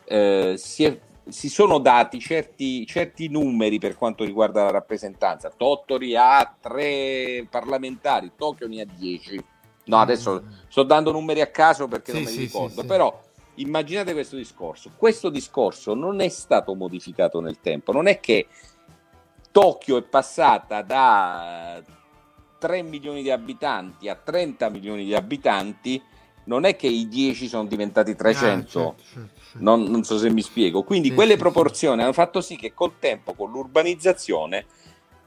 eh, si, è, si, sono dati certi, certi, numeri per quanto riguarda la rappresentanza. Tottori ha tre parlamentari, Tokyo ne ha dieci. No, adesso mm. sto dando numeri a caso perché sì, non me li sì, ricordo, sì, però immaginate questo discorso. Questo discorso non è stato modificato nel tempo, non è che Tokyo è passata da 3 milioni di abitanti a 30 milioni di abitanti, non è che i 10 sono diventati 300. Ah, certo, certo, certo. Non, non, so se mi spiego. Quindi sì, quelle sì, proporzioni sì. hanno fatto sì che col tempo, con l'urbanizzazione,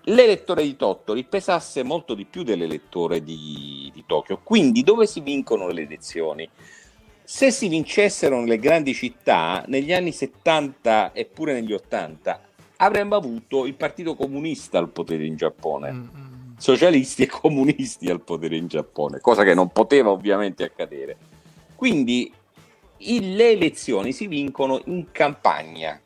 l'elettore di Tottori pesasse molto di più dell'elettore di, di Tokyo. Quindi dove si vincono le elezioni? Se si vincessero nelle grandi città, negli anni 70 e pure negli 80, avremmo avuto il Partito Comunista al potere in Giappone. Mm-hmm. Socialisti e comunisti al potere in Giappone, cosa che non poteva ovviamente accadere. Quindi il, le elezioni si vincono in campagna.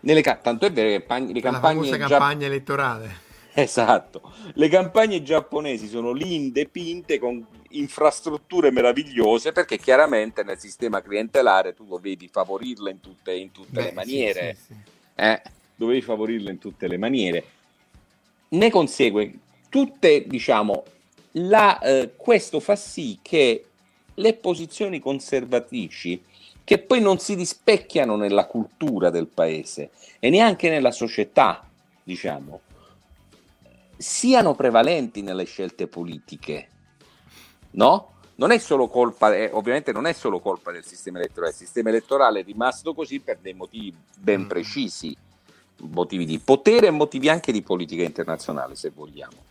Nelle, tanto è vero che le campagne. La campagna elettorale. Esatto, le campagne giapponesi sono lì depinte con infrastrutture meravigliose perché chiaramente nel sistema clientelare tu lo vedi favorirle in tutte, in tutte Beh, le maniere. Sì, sì, sì. Eh? Dovevi favorirlo in tutte le maniere. Ne consegue tutte, diciamo, la, eh, questo fa sì che le posizioni conservatrici, che poi non si rispecchiano nella cultura del paese e neanche nella società, diciamo, siano prevalenti nelle scelte politiche, no? Non è solo colpa, eh, ovviamente non è solo colpa del sistema elettorale, il sistema elettorale è rimasto così per dei motivi ben mm. precisi motivi di potere e motivi anche di politica internazionale, se vogliamo.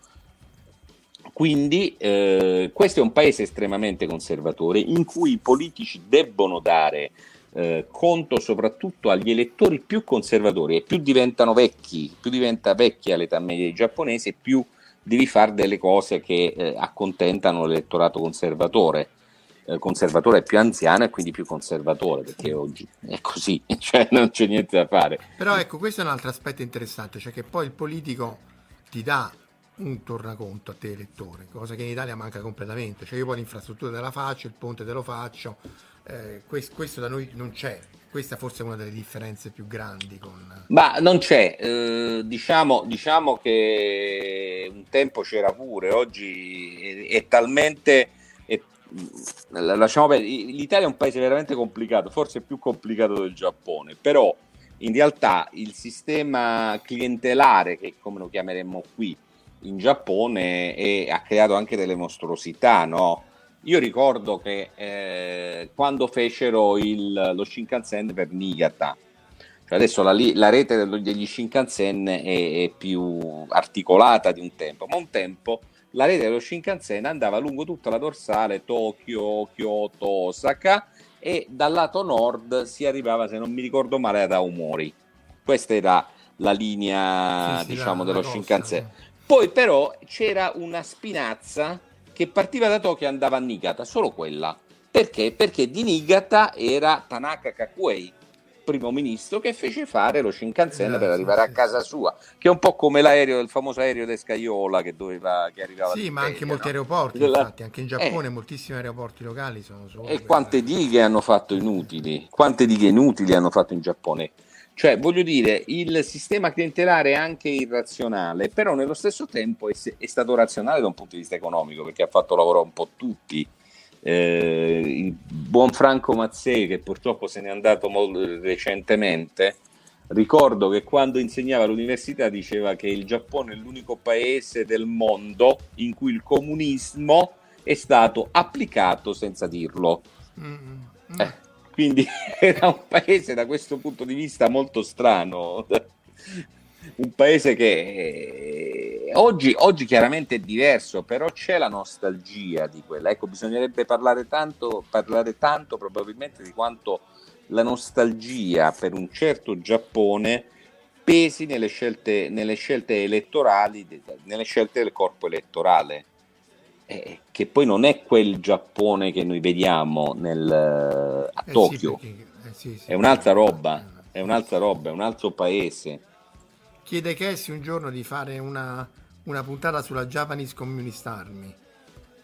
Quindi eh, questo è un paese estremamente conservatore in cui i politici debbono dare eh, conto soprattutto agli elettori più conservatori e più diventano vecchi, più diventa vecchia l'età media dei giapponesi, più devi fare delle cose che eh, accontentano l'elettorato conservatore eh, conservatore più anziano e quindi più conservatore, perché oggi è così, <laughs> cioè non c'è niente da fare. Però ecco, questo è un altro aspetto interessante, cioè che poi il politico ti dà un tornaconto a te elettore, cosa che in Italia manca completamente, cioè io poi l'infrastruttura te la faccio, il ponte te lo faccio, eh, questo, questo da noi non c'è, questa forse è una delle differenze più grandi. Con... Ma non c'è, eh, diciamo, diciamo, che che un tempo c'era pure, oggi è, è talmente... Lasciamo perdere, l'Italia è un paese veramente complicato, forse più complicato del Giappone, però in realtà il sistema clientelare, che come lo chiameremmo qui in Giappone, è, ha creato anche delle mostruosità, no? Io ricordo che eh, quando fecero il, lo Shinkansen per Niigata, cioè adesso la, la rete degli Shinkansen è, è, più articolata di un tempo, ma un tempo la rete dello Shinkansen andava lungo tutta la dorsale Tokyo, Kyoto, Osaka e dal lato nord si arrivava, se non mi ricordo male, ad Aomori. Questa era la linea, sì, diciamo, la, dello la Shinkansen. Poi però c'era una spinazza che partiva da Tokyo e andava a Niigata, solo quella. Perché? Perché di Niigata era Tanaka Kakuei, primo ministro che fece fare lo Shinkansen eh, per arrivare sì. a casa sua, che è un po' come l'aereo, il famoso aereo di Scaiola che, doveva, che arrivava Sì, ma anche molti no? aeroporti, Della... infatti, anche in Giappone eh. moltissimi aeroporti locali sono solo E quante dighe hanno fatto inutili? Quante dighe inutili hanno fatto in Giappone? Cioè, voglio dire, il sistema clientelare è anche irrazionale, però nello stesso tempo è, è stato razionale da un punto di vista economico, perché ha fatto lavorare un po' tutti eh, il buon Franco Mazzei, che purtroppo se n'è andato molto recentemente, ricordo che quando insegnava all'università diceva che il Giappone è l'unico paese del mondo in cui il comunismo è stato applicato senza dirlo. Mm-hmm. Eh, quindi <laughs> era un paese da questo punto di vista molto strano un paese che eh, oggi, oggi, chiaramente è diverso, però c'è la nostalgia di quella. Ecco, bisognerebbe parlare tanto, parlare tanto probabilmente di quanto la nostalgia per un certo Giappone pesi nelle scelte, nelle scelte elettorali, nelle scelte del corpo elettorale. Eh, che poi non è quel Giappone che noi vediamo nel, a eh Tokyo, sì, perché, eh sì, sì, è un'altra roba, è un'altra roba, è un altro paese chiede Cassie un giorno di fare una, una puntata sulla Japanese Communist Army.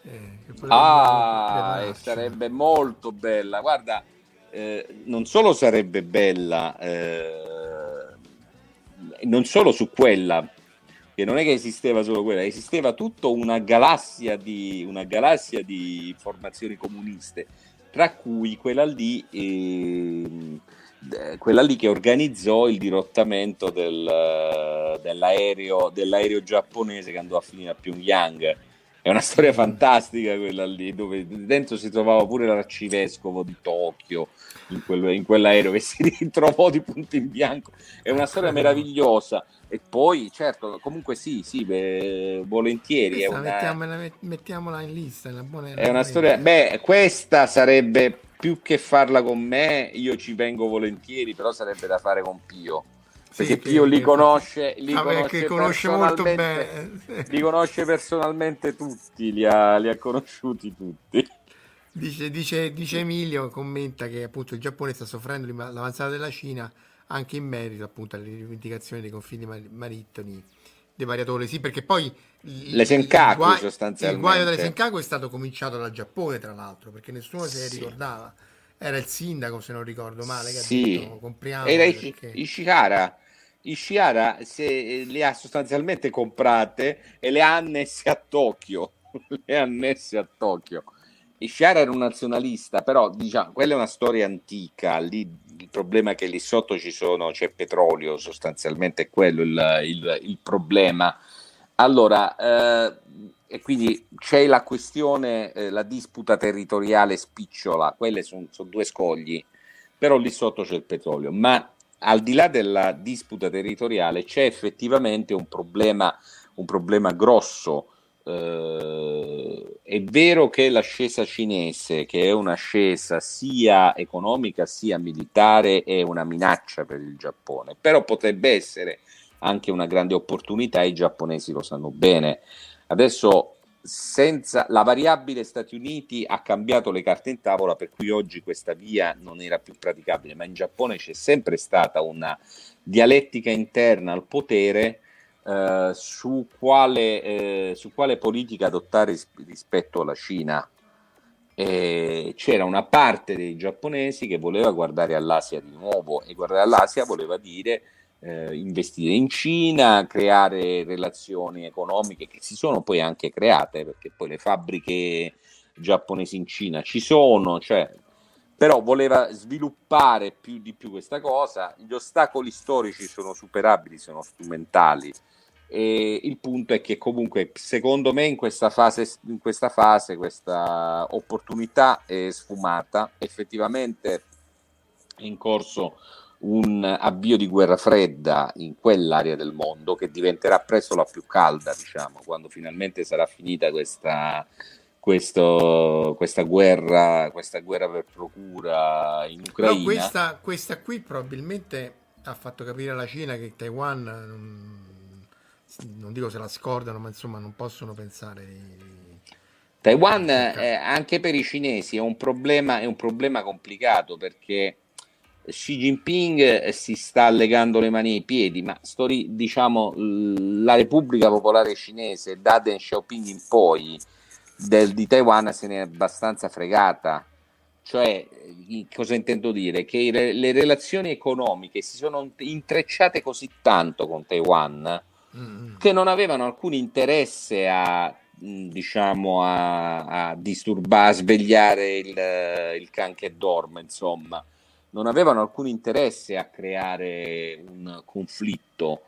Eh, ah, sarebbe molto bella. Guarda, eh, non solo sarebbe bella, eh, non solo su quella, che non è che esisteva solo quella, esisteva tutta una galassia di, una galassia di formazioni comuniste, tra cui quella lì eh, quella lì che organizzò il dirottamento del, eh, dell'aereo, dell'aereo, giapponese che andò a finire a Pyongyang. È una <laughs> storia fantastica quella lì, dove dentro si trovava pure l'arcivescovo di Tokyo in, quel, in quell'aereo che <laughs> si ritrovò di punto in bianco. È una storia meravigliosa. E poi, certo, comunque sì, sì, beh, volentieri. Questa, una... mettiamola, mettiamola, in lista. È una, buona, è una storia. Beh, questa sarebbe più che farla con me, io ci vengo volentieri, però sarebbe da fare con Pio. Perché sì, Pio li conosce, li, conosce conosce molto bene. li conosce personalmente tutti, li ha, li ha conosciuti tutti. Dice, dice, dice, Emilio, commenta che appunto il Giappone sta soffrendo l'avanzata della Cina anche in merito appunto alle rivendicazioni dei confini marittimi dei variatori, sì, perché poi le Senkaku il, guaio, sostanzialmente. Il guaio delle Senkaku è stato cominciato dal Giappone, tra l'altro, perché nessuno se ne ricordava. Era il sindaco, se non ricordo male, che sì. ha detto compriamo. Era perché... Ishihara. Ishihara se, le ha sostanzialmente comprate e le ha annesse a Tokyo. <laughs> le ha annesse a Tokyo. Ishihara era un nazionalista, però diciamo, quella è una storia antica. Lì il problema è che lì sotto ci sono, c'è petrolio, sostanzialmente è quello il, il, il problema. Allora, eh, e quindi c'è la questione, eh, la disputa territoriale spicciola, quelle sono son due scogli, però lì sotto c'è il petrolio. Ma al di là della disputa territoriale c'è effettivamente un problema, un problema grosso Uh, è vero che l'ascesa cinese, che è un'ascesa sia economica sia militare, è una minaccia per il Giappone, però potrebbe essere anche una grande opportunità, i giapponesi lo sanno bene. Adesso senza la variabile Stati Uniti ha cambiato le carte in tavola, per cui oggi questa via non era più praticabile, ma in Giappone c'è sempre stata una dialettica interna al potere eh, su, quale, eh, su, quale, politica adottare ris- rispetto alla Cina. E c'era una parte dei giapponesi che voleva guardare all'Asia di nuovo e guardare all'Asia voleva dire eh, investire in Cina, creare relazioni economiche che si sono poi anche create, perché poi le fabbriche giapponesi in Cina ci sono, cioè, però voleva sviluppare più di più questa cosa, gli ostacoli storici sono superabili, sono strumentali. E il punto è che comunque secondo me in questa fase, in questa, fase questa opportunità è sfumata, effettivamente è in corso un avvio di guerra fredda in quell'area del mondo che diventerà presto la più calda, diciamo, quando finalmente sarà finita questa, questo, questa, guerra, questa guerra per procura in Ucraina. No, questa, questa, qui probabilmente ha fatto capire alla Cina che Taiwan, non, dico se la scordano, ma insomma non possono pensare di... Taiwan, eh, anche per i cinesi, è un problema, è un problema complicato perché Xi Jinping si sta legando le mani ai piedi, ma story, diciamo la Repubblica Popolare Cinese da Deng Xiaoping in poi del, di Taiwan se ne è abbastanza fregata. Cioè, cosa intendo dire? Che le, le relazioni economiche si sono intrecciate così tanto con Taiwan mm. che non avevano alcun interesse a diciamo a, a disturbare, a svegliare il, il can che dorme, insomma non avevano alcun interesse a creare un conflitto.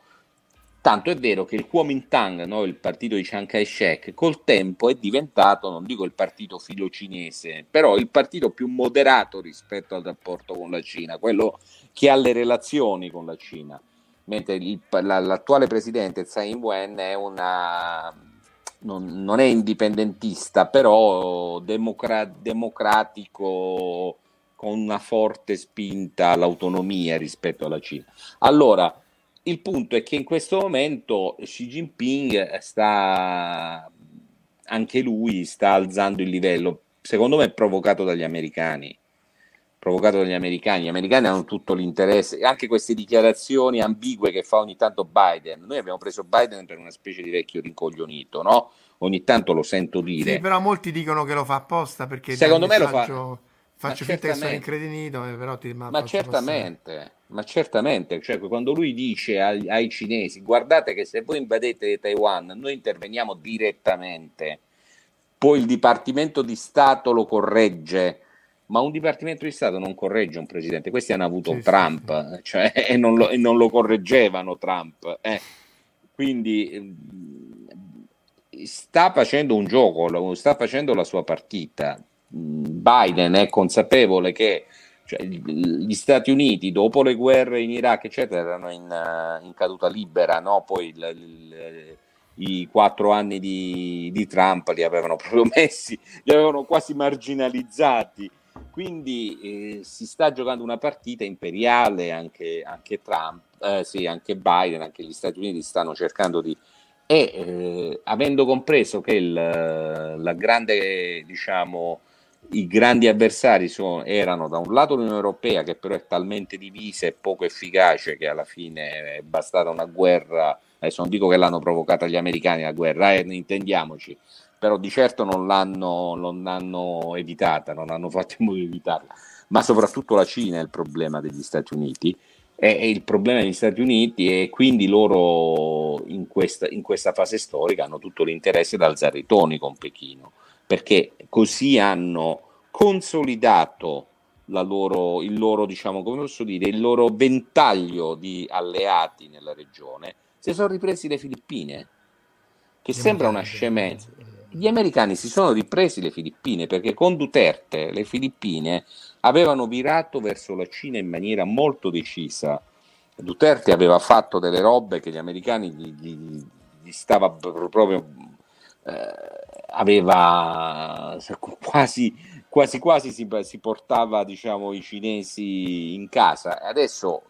Tanto è vero che il Kuomintang, no, il partito di Chiang Kai-shek, col tempo è diventato, non dico il partito filo cinese, però il partito più moderato rispetto al rapporto con la Cina, quello che ha le relazioni con la Cina. Mentre il, la, l'attuale presidente Tsai Ing-wen è una, non, non, è indipendentista, però democra- democratico con una forte spinta all'autonomia rispetto alla Cina. Allora, il punto è che in questo momento Xi Jinping sta, anche lui sta alzando il livello, secondo me provocato dagli americani. Provocato dagli americani, gli americani hanno tutto l'interesse, anche queste dichiarazioni ambigue che fa ogni tanto Biden. Noi abbiamo preso Biden per una specie di vecchio rincoglionito, no? Ogni tanto lo sento dire. Sì, però molti dicono che lo fa apposta perché secondo me lo fa Faccio finta che sono incredinito, eh, però ti Ma certamente, passare. ma certamente, cioè quando lui dice ai, ai, cinesi guardate che se voi invadete Taiwan noi interveniamo direttamente, poi il Dipartimento di Stato lo corregge, ma un Dipartimento di Stato non corregge un presidente, questi hanno avuto sì, Trump, sì, sì. Cioè, <laughs> e, non lo, e, non lo, correggevano Trump. Eh. Quindi ehm, sta facendo un gioco, sta facendo la sua partita Biden è consapevole che cioè, gli Stati Uniti dopo le guerre in Iraq eccetera erano in, uh, in caduta libera no? poi il, il, i quattro anni di, di, Trump li avevano proprio messi li avevano quasi marginalizzati quindi eh, si sta giocando una partita imperiale anche, anche Trump eh, sì, anche Biden anche gli Stati Uniti stanno cercando di e eh, avendo compreso che il, la grande diciamo i grandi avversari sono, erano da un lato l'Unione Europea che però è talmente divisa e poco efficace che alla fine è bastata una guerra, adesso non dico che l'hanno provocata gli americani la guerra, eh, intendiamoci, però di certo non l'hanno, non l'hanno evitata, non hanno fatto in modo di evitarla, ma soprattutto la Cina è il problema degli Stati Uniti. È, il problema degli Stati Uniti e quindi loro in questa, in questa fase storica hanno tutto l'interesse ad alzare i toni con Pechino perché così hanno consolidato loro, il loro, diciamo, come posso dire, il loro ventaglio di alleati nella regione, si sono ripresi le Filippine, che sembra una scemenza. Gli americani si sono ripresi le Filippine perché con Duterte le Filippine avevano virato verso la Cina in maniera molto decisa. Duterte aveva fatto delle robe che gli americani gli, gli, gli stava proprio eh, aveva quasi quasi quasi si, si, portava diciamo i cinesi in casa adesso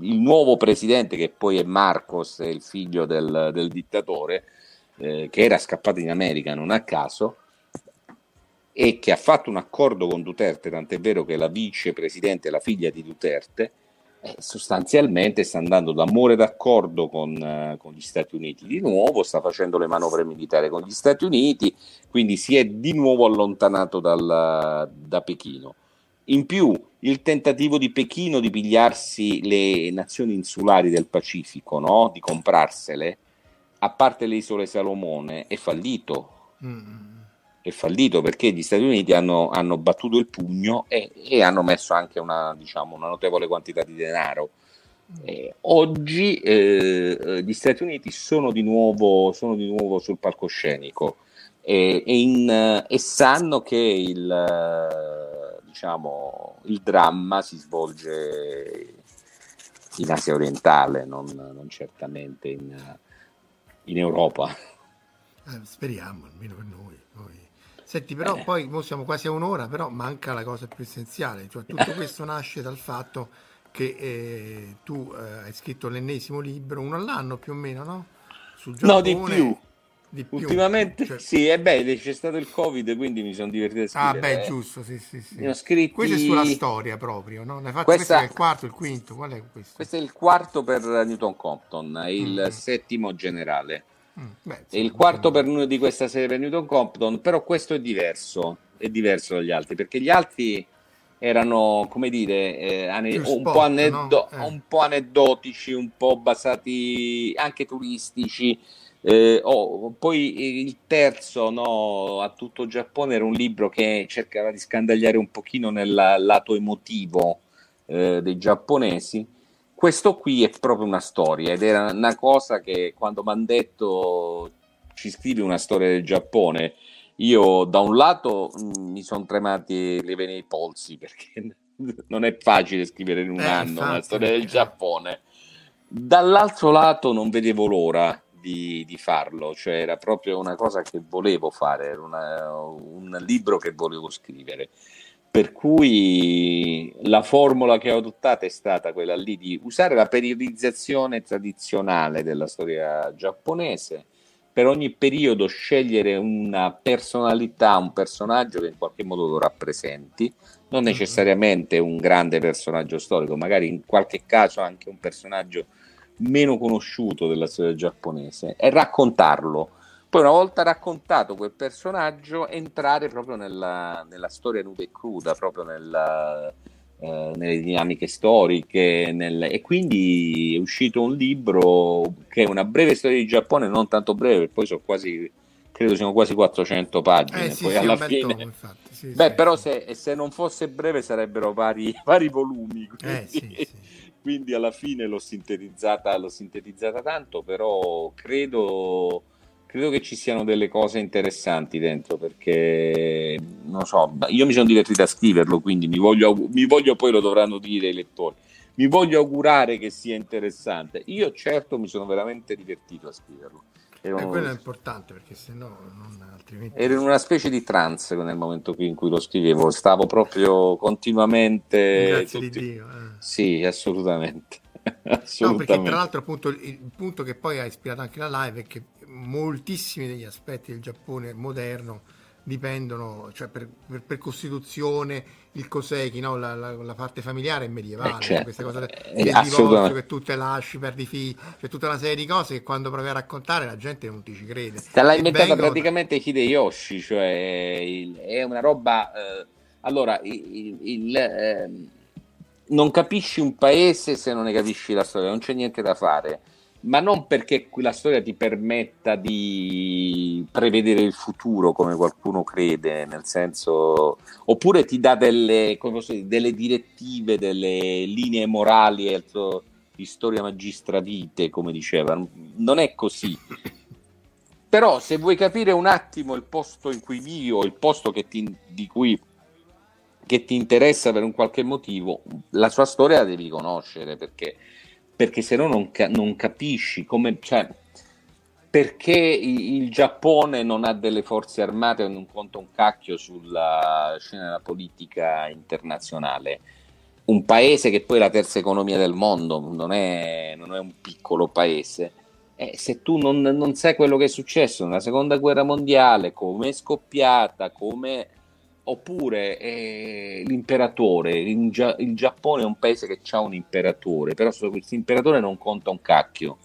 il nuovo presidente che poi è Marcos è il figlio del, del dittatore eh, che era scappato in America non a caso e che ha fatto un accordo con Duterte tant'è vero che la vicepresidente è la figlia di Duterte eh, sostanzialmente sta andando d'amore d'accordo con, eh, con, gli Stati Uniti di nuovo, sta facendo le manovre militari con gli Stati Uniti, quindi si è di nuovo allontanato dal, da Pechino. In più, il tentativo di Pechino di pigliarsi le nazioni insulari del Pacifico, no? di comprarsele, a parte le isole Salomone, è fallito. Mm. È fallito perché gli Stati Uniti hanno, hanno battuto il pugno e, e, hanno messo anche una, diciamo, una notevole quantità di denaro. Eh, oggi eh, gli Stati Uniti sono di, nuovo, sono di nuovo sul palcoscenico e, e, in, e sanno che il, diciamo, il dramma si svolge in Asia orientale, non, non certamente in, in Europa. Eh, speriamo, almeno per noi. noi. Senti, però eh. poi siamo quasi a un'ora, però manca la cosa più essenziale, cioè tutto questo nasce dal fatto che eh, tu eh, hai scritto l'ennesimo libro, uno all'anno più o meno, no? Sul Giappone. No, di più. Di più. Ultimamente cioè... sì, e beh, c'è stato il Covid, quindi mi sono divertito a scrivere. Ah, beh, giusto, sì, sì, sì. Ne ho scritti... Questo è sulla storia proprio, no? Fatto Questa... questo è il quarto, il quinto, qual è questo? Questo è il quarto per Newton Compton, il mm. settimo generale. Mm. Beh, sì, il quarto per uno di questa serie per Newton Compton, però questo è diverso, è diverso dagli altri, perché gli altri erano, come dire, eh, ane- spot, un, po aneddo- no? eh. un po' aneddotici, un po' basati anche turistici eh, oh, poi il terzo, no, a tutto Giappone, era un libro che cercava di scandagliare un pochino nel lato emotivo eh, dei giapponesi. Questo qui è proprio una storia ed era una cosa che quando mi hanno detto ci scrivi una storia del Giappone, io da un lato mh, mm, mi sono tremati le vene ai polsi perché <laughs> non è facile scrivere in un eh, anno infatti, una storia del Giappone. Dall'altro lato non vedevo l'ora di, di, farlo, cioè era proprio una cosa che volevo fare, era una, un libro che volevo scrivere. Per cui la formula che ho adottata è stata quella lì di usare la periodizzazione tradizionale della storia giapponese, per ogni periodo scegliere una personalità, un personaggio che in qualche modo lo rappresenti, non mm-hmm. necessariamente un grande personaggio storico, magari in qualche caso anche un personaggio meno conosciuto della storia giapponese e raccontarlo. Poi una volta raccontato quel personaggio, entrare proprio nella, nella storia nuda e cruda, proprio nella, eh, nelle dinamiche storiche. Nel... E quindi è uscito un libro che è una breve storia di Giappone, non tanto breve, poi sono quasi, credo siano quasi 400 pagine. Eh, sì, poi sì, alla fine... Tomo, sì, Beh, però se, se, non fosse breve sarebbero vari, <laughs> vari volumi. Eh, quindi... Alla fine l'ho sintetizzata, l'ho sintetizzata tanto, però credo, credo che ci siano delle cose interessanti dentro perché non so, io mi sono divertito a scriverlo, quindi mi voglio, mi voglio poi lo dovranno dire i lettori. Mi voglio augurare che sia interessante. Io certo mi sono veramente divertito a scriverlo. Ero... E quello è importante perché se no altrimenti... Ero in una specie di trance nel momento in cui lo scrivevo, stavo proprio continuamente... Grazie tutti... di Dio. Eh. Sì, assolutamente. assolutamente. <laughs> No, perché tra l'altro appunto il punto che poi ha ispirato anche la live è che moltissimi degli aspetti del Giappone moderno dipendono, cioè per, per, per Costituzione, il Koseki, no? la, la, la, parte familiare è medievale, eh, certo. questa cosa eh, del divorzio che tu te lasci, perdi figli, c'è tutta una serie di cose che quando provi a raccontare la gente non ti ci crede. Te l'ha inventata vengono... praticamente Hideyoshi, cioè il, è una roba... Eh, allora, il, il eh, non capisci un paese se non ne capisci la storia, non c'è niente da fare ma non perché la storia ti permetta di prevedere il futuro come qualcuno crede, nel senso, oppure ti dà delle, dire, delle direttive, delle linee morali di storia magistravite, come diceva, non è così. Però se vuoi capire un attimo il posto in cui vivo, il posto che ti, di cui che ti interessa per un qualche motivo, la sua storia la devi conoscere perché perché se no non, non capisci come, cioè, perché il Giappone non ha delle forze armate e non conta un cacchio sulla scena della politica internazionale. Un paese che poi è la terza economia del mondo, non è, non è un piccolo paese. Eh, se tu non, non, sai quello che è successo nella seconda guerra mondiale, come è scoppiata, come oppure eh, l'imperatore, il, Gia- il, Giappone è un paese che ha un imperatore, però questo imperatore non conta un cacchio.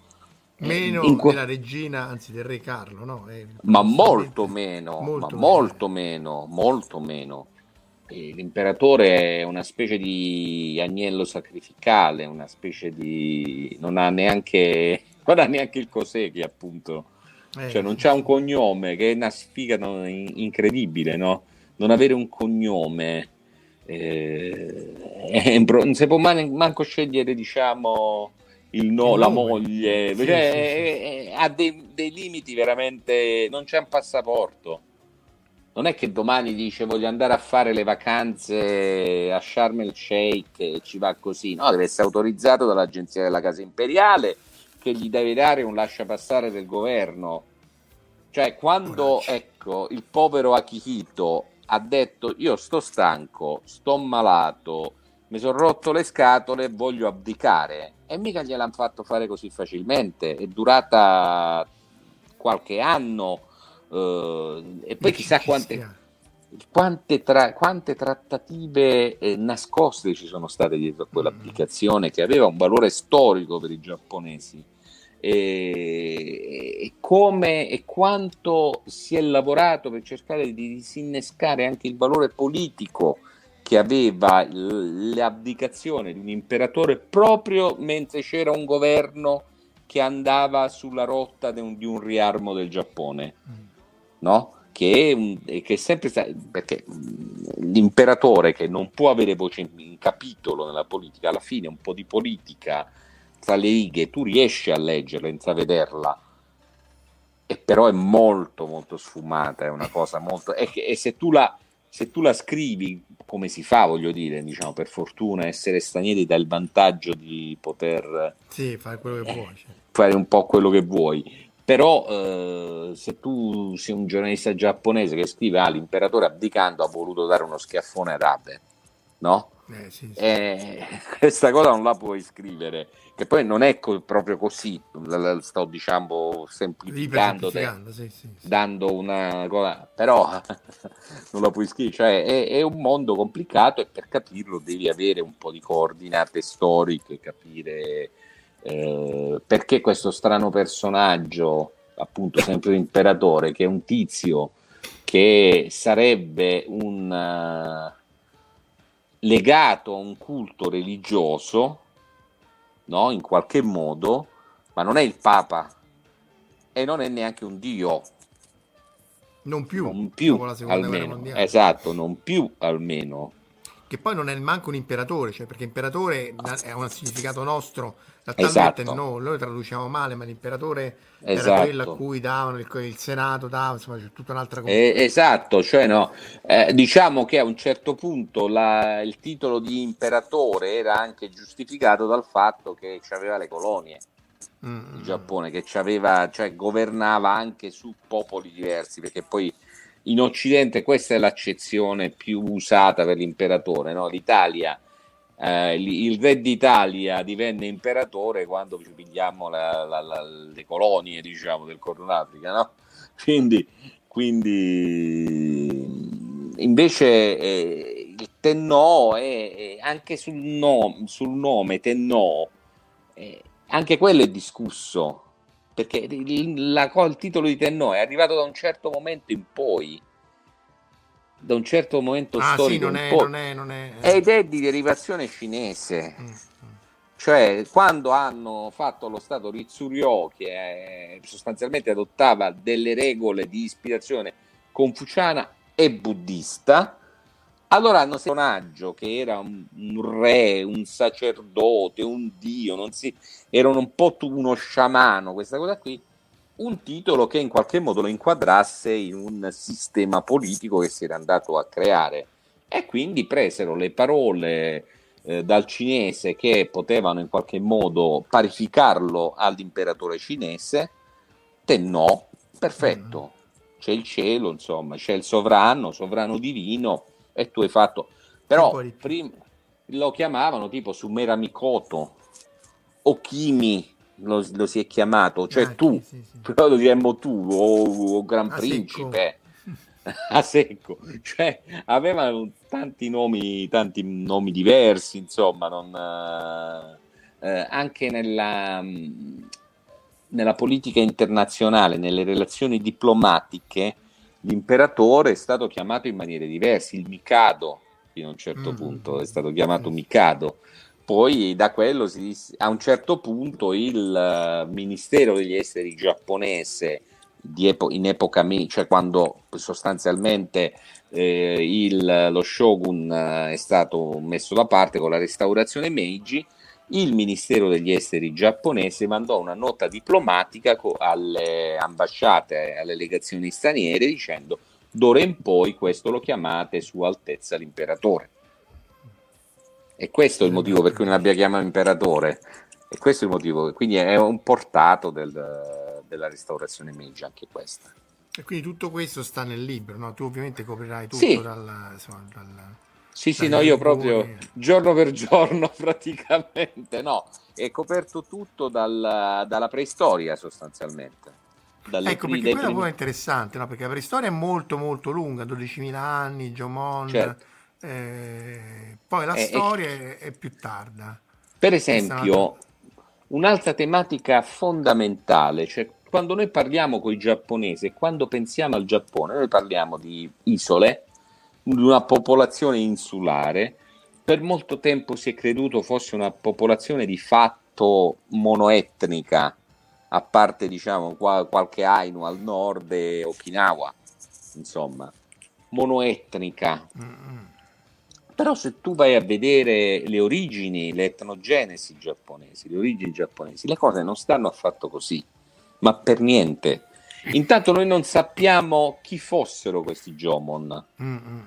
Eh, meno in, in della regina, anzi del re Carlo, no? ma molto meno, molto, ma molto meno, molto meno. l'imperatore è una specie di agnello sacrificale, una specie di... non ha neanche, <laughs> non ha neanche il Cosecchi appunto, eh, cioè non c'ha un cognome che è una sfiga incredibile, no? Non avere un cognome, eh, non si può man- manco scegliere diciamo il no, la moglie, sì, cioè, sì, sì. ha dei, dei limiti veramente, non c'è un passaporto. Non è che domani dice voglio andare a fare le vacanze a Sharm el Sheikh e ci va così, no, deve essere autorizzato dall'agenzia della Casa Imperiale che gli deve dare un lascia passare del governo. Cioè, quando ecco, il povero Akihito ha detto io sto stanco, sto malato, mi sono rotto le scatole, voglio abdicare e mica gliel'hanno fatto fare così facilmente, è durata qualche anno Uh, e poi chissà quante, quante, tra, quante trattative eh, nascoste ci sono state dietro a quell'applicazione mm. che aveva un valore storico per i giapponesi. E, come e quanto si è lavorato per cercare di disinnescare anche il valore politico che aveva l'abdicazione di un imperatore proprio mentre c'era un governo che andava sulla rotta di un, di un riarmo del Giappone. Mm no? Che, è, un, che è sempre perché l'imperatore che non può avere voce in, in capitolo nella politica, alla fine un po' di politica tra le righe, tu riesci a leggerla, intravederla, e però è molto molto sfumata, è una cosa molto... E, e se, tu la, se tu la scrivi come si fa, voglio dire, diciamo, per fortuna essere stranieri dà il vantaggio di poter... Sì, fare quello che vuoi. Cioè. Fare un po' quello che vuoi però eh, se tu sei un giornalista giapponese che scrive ah l'imperatore abdicando ha voluto dare uno schiaffone ad Abe no? Eh, sì, sì. Eh, <laughs> questa cosa non la puoi scrivere che poi non è co- proprio così sto diciamo semplificando sì, dando una cosa però <laughs> non la puoi scrivere cioè è, è, un mondo complicato e per capirlo devi avere un po' di coordinate storiche capire eh, perché questo strano personaggio, appunto sempre l'imperatore, che è un tizio che sarebbe un uh, legato a un culto religioso, no? in qualche modo, ma non è il Papa e non è neanche un Dio. Non più, non più almeno. Esatto, non più almeno che poi non è manco un imperatore, cioè perché imperatore è un significato nostro, Esattamente esatto. no, noi traduciamo male, ma l'imperatore esatto. era quello a cui davano il, il Senato, dava, insomma c'è tutta un'altra cosa. Eh, esatto, cioè no, eh, diciamo che a un certo punto la, il titolo di imperatore era anche giustificato dal fatto che aveva le colonie. Mm. Il Giappone che aveva, cioè governava anche su popoli diversi, perché poi in Occidente questa è l'accezione più usata per l'imperatore, no? l'Italia eh, il re d'Italia divenne imperatore quando ci pigliamo la, la, la, le colonie diciamo, del Corno d'Africa, no? <laughs> quindi, quindi invece eh, il Tennò è, è anche sul, no, sul, nome Tennò, eh, anche quello è discusso perché il, il titolo di Tennò è arrivato da un certo momento in poi da un certo momento ah, storico sì, non è, non è, non è, ed è di derivazione cinese. Mm, mm. Cioè, quando hanno fatto lo Stato Ritsuryo, che sostanzialmente adottava delle regole di ispirazione confuciana e buddista, allora hanno un personaggio che era un, un, re, un sacerdote, un dio, non si, erano un po' uno sciamano, questa cosa qui, un titolo che in qualche modo lo inquadrasse in un sistema politico che si era andato a creare. E quindi presero le parole eh, dal cinese che potevano in qualche modo parificarlo all'imperatore cinese, te no, perfetto, mm. c'è il cielo, insomma, c'è il sovrano, sovrano divino e tu hai fatto... Però prima lo chiamavano tipo Sumera Mikoto o Kimi lo, lo, si è chiamato, cioè ah, tu, sì, sì, <laughs> però lo diremmo tu o, o Gran a Principe. <laughs> a secco, cioè avevano tanti nomi, tanti nomi diversi, insomma, non, eh, eh anche nella, nella politica internazionale, nelle relazioni diplomatiche, l'imperatore è stato chiamato in maniere diverse, il Mikado fino a un certo mm. punto, è stato chiamato Mikado. Poi da quello si, a un certo punto il eh, Ministero degli Esteri giapponese epo- in epoca Meiji, cioè quando sostanzialmente eh, il, lo shogun eh, è stato messo da parte con la restaurazione Meiji, il Ministero degli Esteri giapponese mandò una nota diplomatica co- alle ambasciate, alle legazioni straniere dicendo d'ora in poi questo lo chiamate Sua Altezza l'Imperatore. E questo è il motivo per cui non abbia chiamato imperatore. E questo è il motivo, quindi è un portato del, della restaurazione Meiji anche questa. E quindi tutto questo sta nel libro, no? Tu ovviamente coprirai tutto sì. dal, insomma, dal, Sì, sì, no, io proprio giorno per giorno <laughs> praticamente, no, è coperto tutto dal, dalla preistoria sostanzialmente. Dalle ecco, perché quella primi... è interessante, no? Perché la preistoria è molto molto lunga, 12.000 anni, Jomon... Certo eh, poi la eh, storia è, è, più tarda. Per esempio, un'altra tematica fondamentale, cioè quando noi parliamo con i giapponesi, quando pensiamo al Giappone, noi parliamo di isole, di una popolazione insulare, per molto tempo si è creduto fosse una popolazione di fatto monoetnica, a parte diciamo qualche Ainu al nord e Okinawa, insomma, monoetnica. Mm-hmm però se tu vai a vedere le origini, l'etnogenesi giapponesi, le origini giapponesi, le cose non stanno affatto così, ma per niente. Intanto noi non sappiamo chi fossero questi Jomon. Mm-hmm.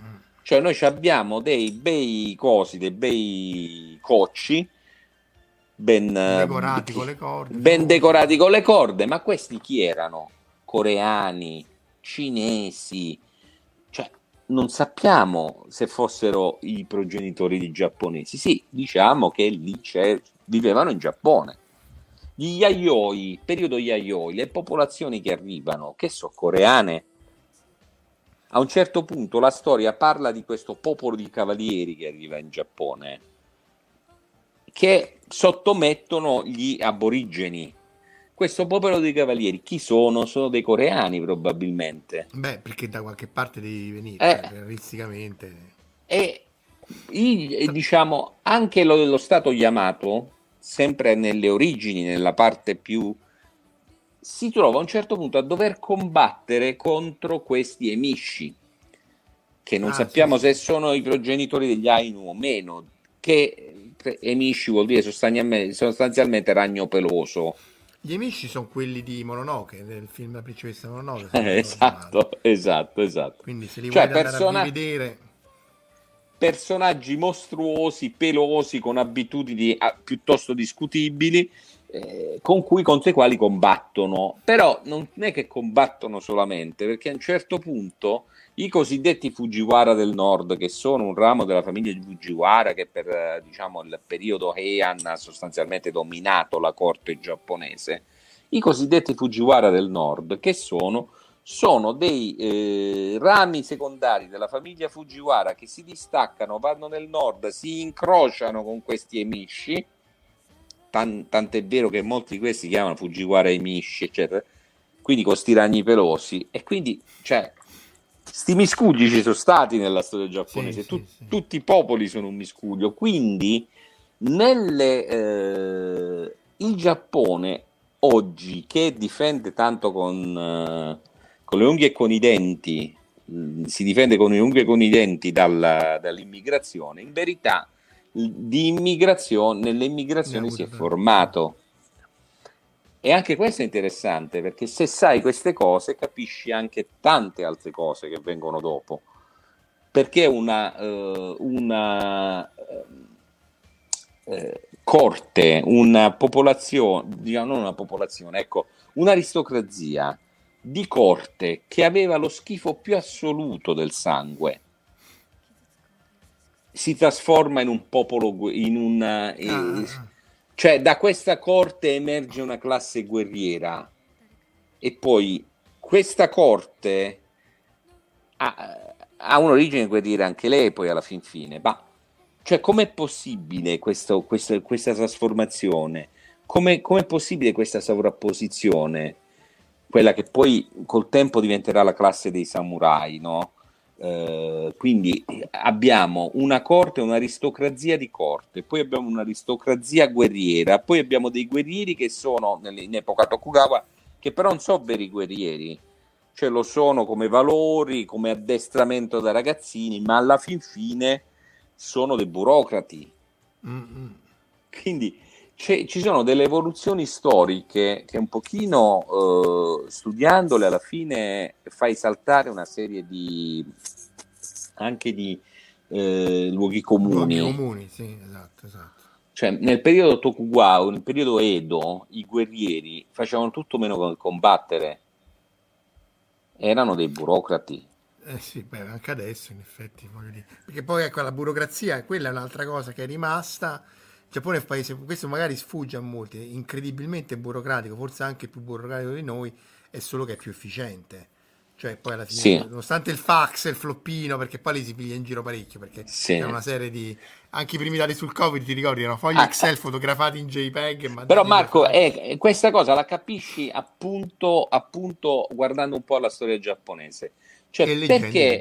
Cioè noi abbiamo dei bei cosi, dei bei cocci, ben decorati, con le corde, ben decorati con le corde, ma questi chi erano? Coreani, cinesi, non sappiamo se fossero i progenitori di giapponesi. Sì, diciamo che lì vivevano in Giappone. Gli Yayoi, periodo Yayoi, le popolazioni che arrivano, che sono coreane. A un certo punto la storia parla di questo popolo di cavalieri che arriva in Giappone, che sottomettono gli aborigeni questo popolo dei cavalieri, chi sono? Sono dei coreani probabilmente. Beh, perché da qualche parte devi venire, eh, realisticamente. E diciamo anche lo, lo Stato Yamato, sempre nelle origini, nella parte più si trova a un certo punto a dover combattere contro questi emisci, che non ah, sappiamo sì, se sono i progenitori degli Ainu o meno, che emisci vuol dire sostanzialmente, sostanzialmente ragno peloso gli amici sono quelli di Mononoke, del film La principessa Mononoke. Eh, esatto, esatto, esatto. Quindi se li cioè, persona... rivedere... Personaggi mostruosi, pelosi, con abitudini ah, piuttosto discutibili, eh, con cui, contro i quali combattono. Però non è che combattono solamente, perché a un certo punto i cosiddetti Fujiwara del nord, che sono un ramo della famiglia di Fujiwara che per eh, diciamo, il periodo Heian ha sostanzialmente dominato la corte giapponese, i cosiddetti Fujiwara del nord, che sono, sono dei eh, rami secondari della famiglia Fujiwara che si distaccano, vanno nel nord, si incrociano con questi emishi, tan, tant'è vero che molti di questi chiamano Fujiwara emishi, eccetera, quindi con sti ragni pelosi, e quindi, cioè, sti miscugli ci sono stati nella storia giapponese, sì, tu, sì, sì. tutti i popoli sono un miscuglio, quindi nelle, eh, il Giappone oggi che difende tanto con, uh, con, le unghie e con i denti, mh, mm, si difende con le unghie e con i denti dalla, dall'immigrazione, in verità di immigrazione, nell'immigrazione si è formato e anche questo è interessante perché se sai queste cose capisci anche tante altre cose che vengono dopo. Perché una, uh, una uh, corte, una popolazione, diciamo non una popolazione, ecco, un'aristocrazia di corte che aveva lo schifo più assoluto del sangue si trasforma in un popolo, in una... Ah. Cioè, da questa corte emerge una classe guerriera e poi questa corte ha, ha un'origine guerriera anche lei, poi alla fin fine. Ma cioè, com'è possibile questo, questa, questa trasformazione? Come, com'è possibile questa sovrapposizione? Quella che poi col tempo diventerà la classe dei samurai, no? Eh, quindi abbiamo una corte, un'aristocrazia di corte, poi abbiamo un'aristocrazia guerriera, poi abbiamo dei guerrieri che sono in epoca Tokugawa, che però non sono veri guerrieri, cioè lo sono come valori, come addestramento da ragazzini, ma alla fin fine sono dei burocrati. Mm-hmm. Quindi ci sono delle evoluzioni storiche che un pochino eh, studiandole alla fine fai saltare una serie di anche di eh, luoghi comuni. Luoghi comuni, sì, esatto, esatto. Cioè, nel periodo Tokugawa, nel periodo Edo, i guerrieri facevano tutto meno che combattere. Erano dei burocrati. Eh sì, beh, anche adesso in effetti, voglio dire. Perché poi ecco, la burocrazia, quella è un'altra cosa che è rimasta il Giappone è un paese, questo magari sfugge a molti, incredibilmente burocratico, forse anche più burocratico di noi, è solo che è più efficiente. Cioè, poi alla fine, sì. nonostante il fax e il floppino, perché poi li si piglia in giro parecchio, perché sì. è una serie di... Anche i primi dati sul Covid, ti ricordi, erano fogli ah, Excel fotografati in JPEG. Però Marco, eh, questa cosa la capisci appunto, appunto guardando un po' la storia giapponese. Cioè, perché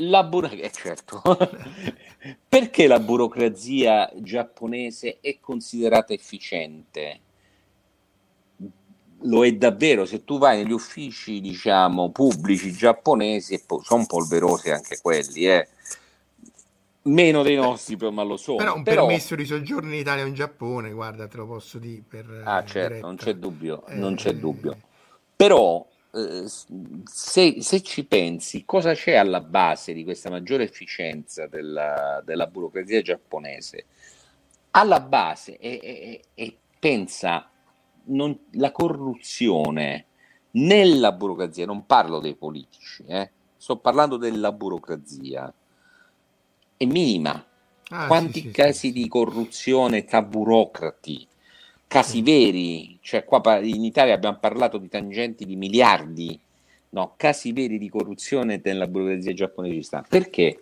la burocrazia, eh, certo. <laughs> Perché la burocrazia giapponese è considerata efficiente? Lo è davvero, se tu vai negli uffici, diciamo, pubblici giapponesi, sono polverosi anche quelli, eh. Meno dei nostri, però, ma lo so. Però un però... permesso di soggiorno in Italia o in Giappone, guarda, te lo posso dire per Ah, certo, diretta. non c'è dubbio, eh... non c'è dubbio. Però eh, se, se, ci pensi, cosa c'è alla base di questa maggiore efficienza della, della burocrazia giapponese? Alla base, e, e, e pensa, non, la corruzione nella burocrazia, non parlo dei politici, eh, sto parlando della burocrazia, è minima. Ah, Quanti sì, casi sì, di corruzione tra burocrati casi veri, cioè qua in Italia abbiamo parlato di tangenti di miliardi, no, casi veri di corruzione nella burocrazia giapponese Perché?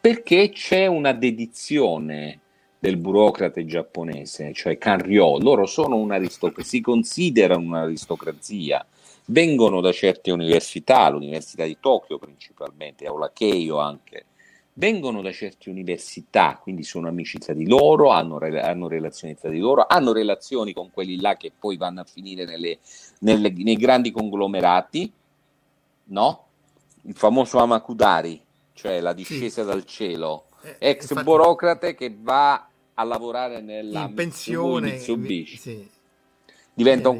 Perché c'è una dedizione del burocrate giapponese, cioè Kanryo, loro sono un'aristocrazia, si considerano un'aristocrazia, vengono da certe università, l'università di Tokyo principalmente, o la Keio anche, vengono da certe università, quindi sono amici tra di loro, hanno, hanno, relazioni tra di loro, hanno relazioni con quelli là che poi vanno a finire nelle, nelle, nei grandi conglomerati, no? Il famoso Amakudari, cioè la discesa sì. dal cielo, eh, ex infatti, burocrate che va a lavorare nella in pensione, Mitsubishi. Sì. Diventa un,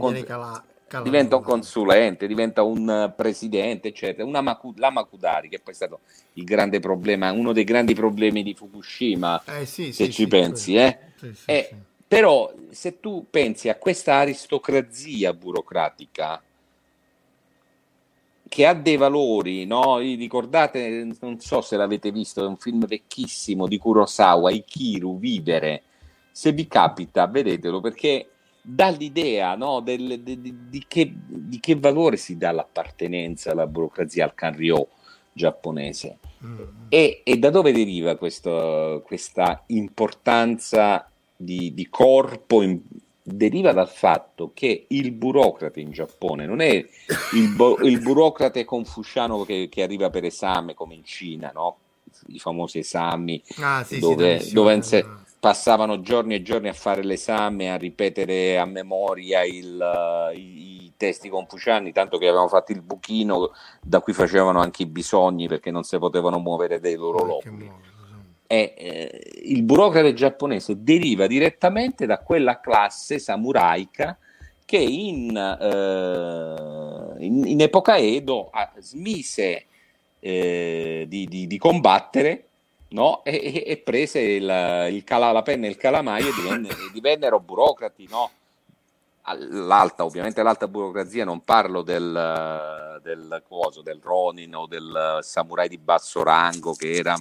con- diventa un consulente, diventa un eh, presidente, eccetera. Una Maku, la Makudari, che poi è stato il grande problema, uno dei grandi problemi di Fukushima, eh, sì, se sì, ci sì, pensi. Eh? eh però se tu pensi a questa aristocrazia burocratica che ha dei valori, no? Ricordate, non so se l'avete visto, è un film vecchissimo di Kurosawa, Ikiru, Vivere. Se vi capita, vedetelo perché dà l'idea no, del, de, de, di, che, di, che, valore si dà l'appartenenza alla burocrazia, al Kanryo giapponese. Mm. E, e, da dove deriva questo, questa importanza di, di corpo? In, deriva dal fatto che il burocrate in Giappone non è il, bo, il burocrate confuciano che, che, arriva per esame come in Cina, no? i famosi esami ah, sì, dove, sì, dove, passavano giorni e giorni a fare l'esame, a ripetere a memoria il, uh, i, i, testi confuciani, tanto che avevano fatto il buchino da cui facevano anche i bisogni perché non si potevano muovere dei loro lobby. E, eh, il burocrate giapponese deriva direttamente da quella classe samuraica che in, eh, in, in epoca Edo ah, smise eh, di, di, di combattere no? e, e, prese il, il cala, la penna e il calamaio e divenne, divennero burocrati. No? L'alta, ovviamente l'alta burocrazia, non parlo del, del, coso, del Ronin o del samurai di basso rango che era,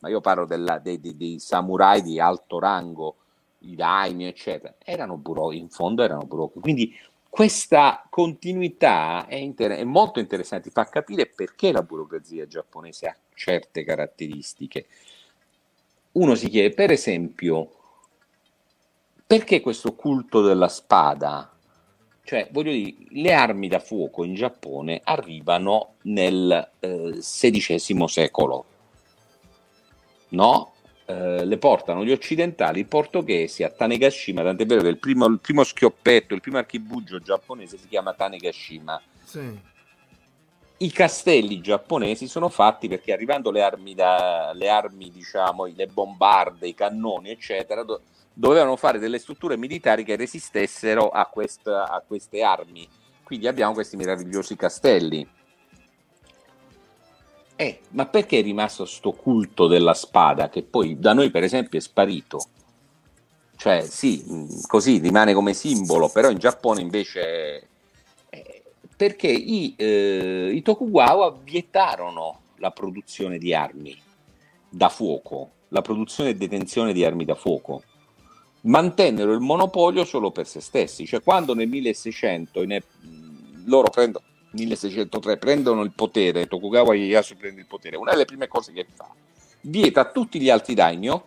ma io parlo della, dei, dei, dei, samurai di alto rango, i daimyo, eccetera. Erano burocrati, in fondo erano burocrati. Quindi questa continuità è, inter- è, molto interessante, fa capire perché la burocrazia giapponese ha certe caratteristiche uno si chiede, per esempio, perché questo culto della spada Cioè, voglio dire, le armi da fuoco in Giappone arrivano nel eh, XVI secolo, no? Eh, le portano gli occidentali, portoghesi a Tanegashima, tant'è vero che il primo, il primo schioppetto, il primo archibugio giapponese si chiama Tanegashima. Sì. I castelli giapponesi sono fatti perché arrivando le armi, da, le armi diciamo, le bombarde, i cannoni, eccetera, do, dovevano fare delle strutture militari che resistessero a, quest, a queste armi. Quindi abbiamo questi meravigliosi castelli. Eh, ma perché è rimasto sto culto della spada che poi da noi per esempio è sparito? Cioè sì, così rimane come simbolo, però in Giappone invece... Eh, perché i, eh, i Tokugawa vietarono la produzione di armi da fuoco, la produzione e detenzione di armi da fuoco mantennero il monopolio solo per se stessi, cioè quando nel 1600 ne, loro prendono 1603 prendono il potere, Tokugawa Ieyasu prende il potere, una delle prime cose che fa, vieta a tutti gli altri daimyo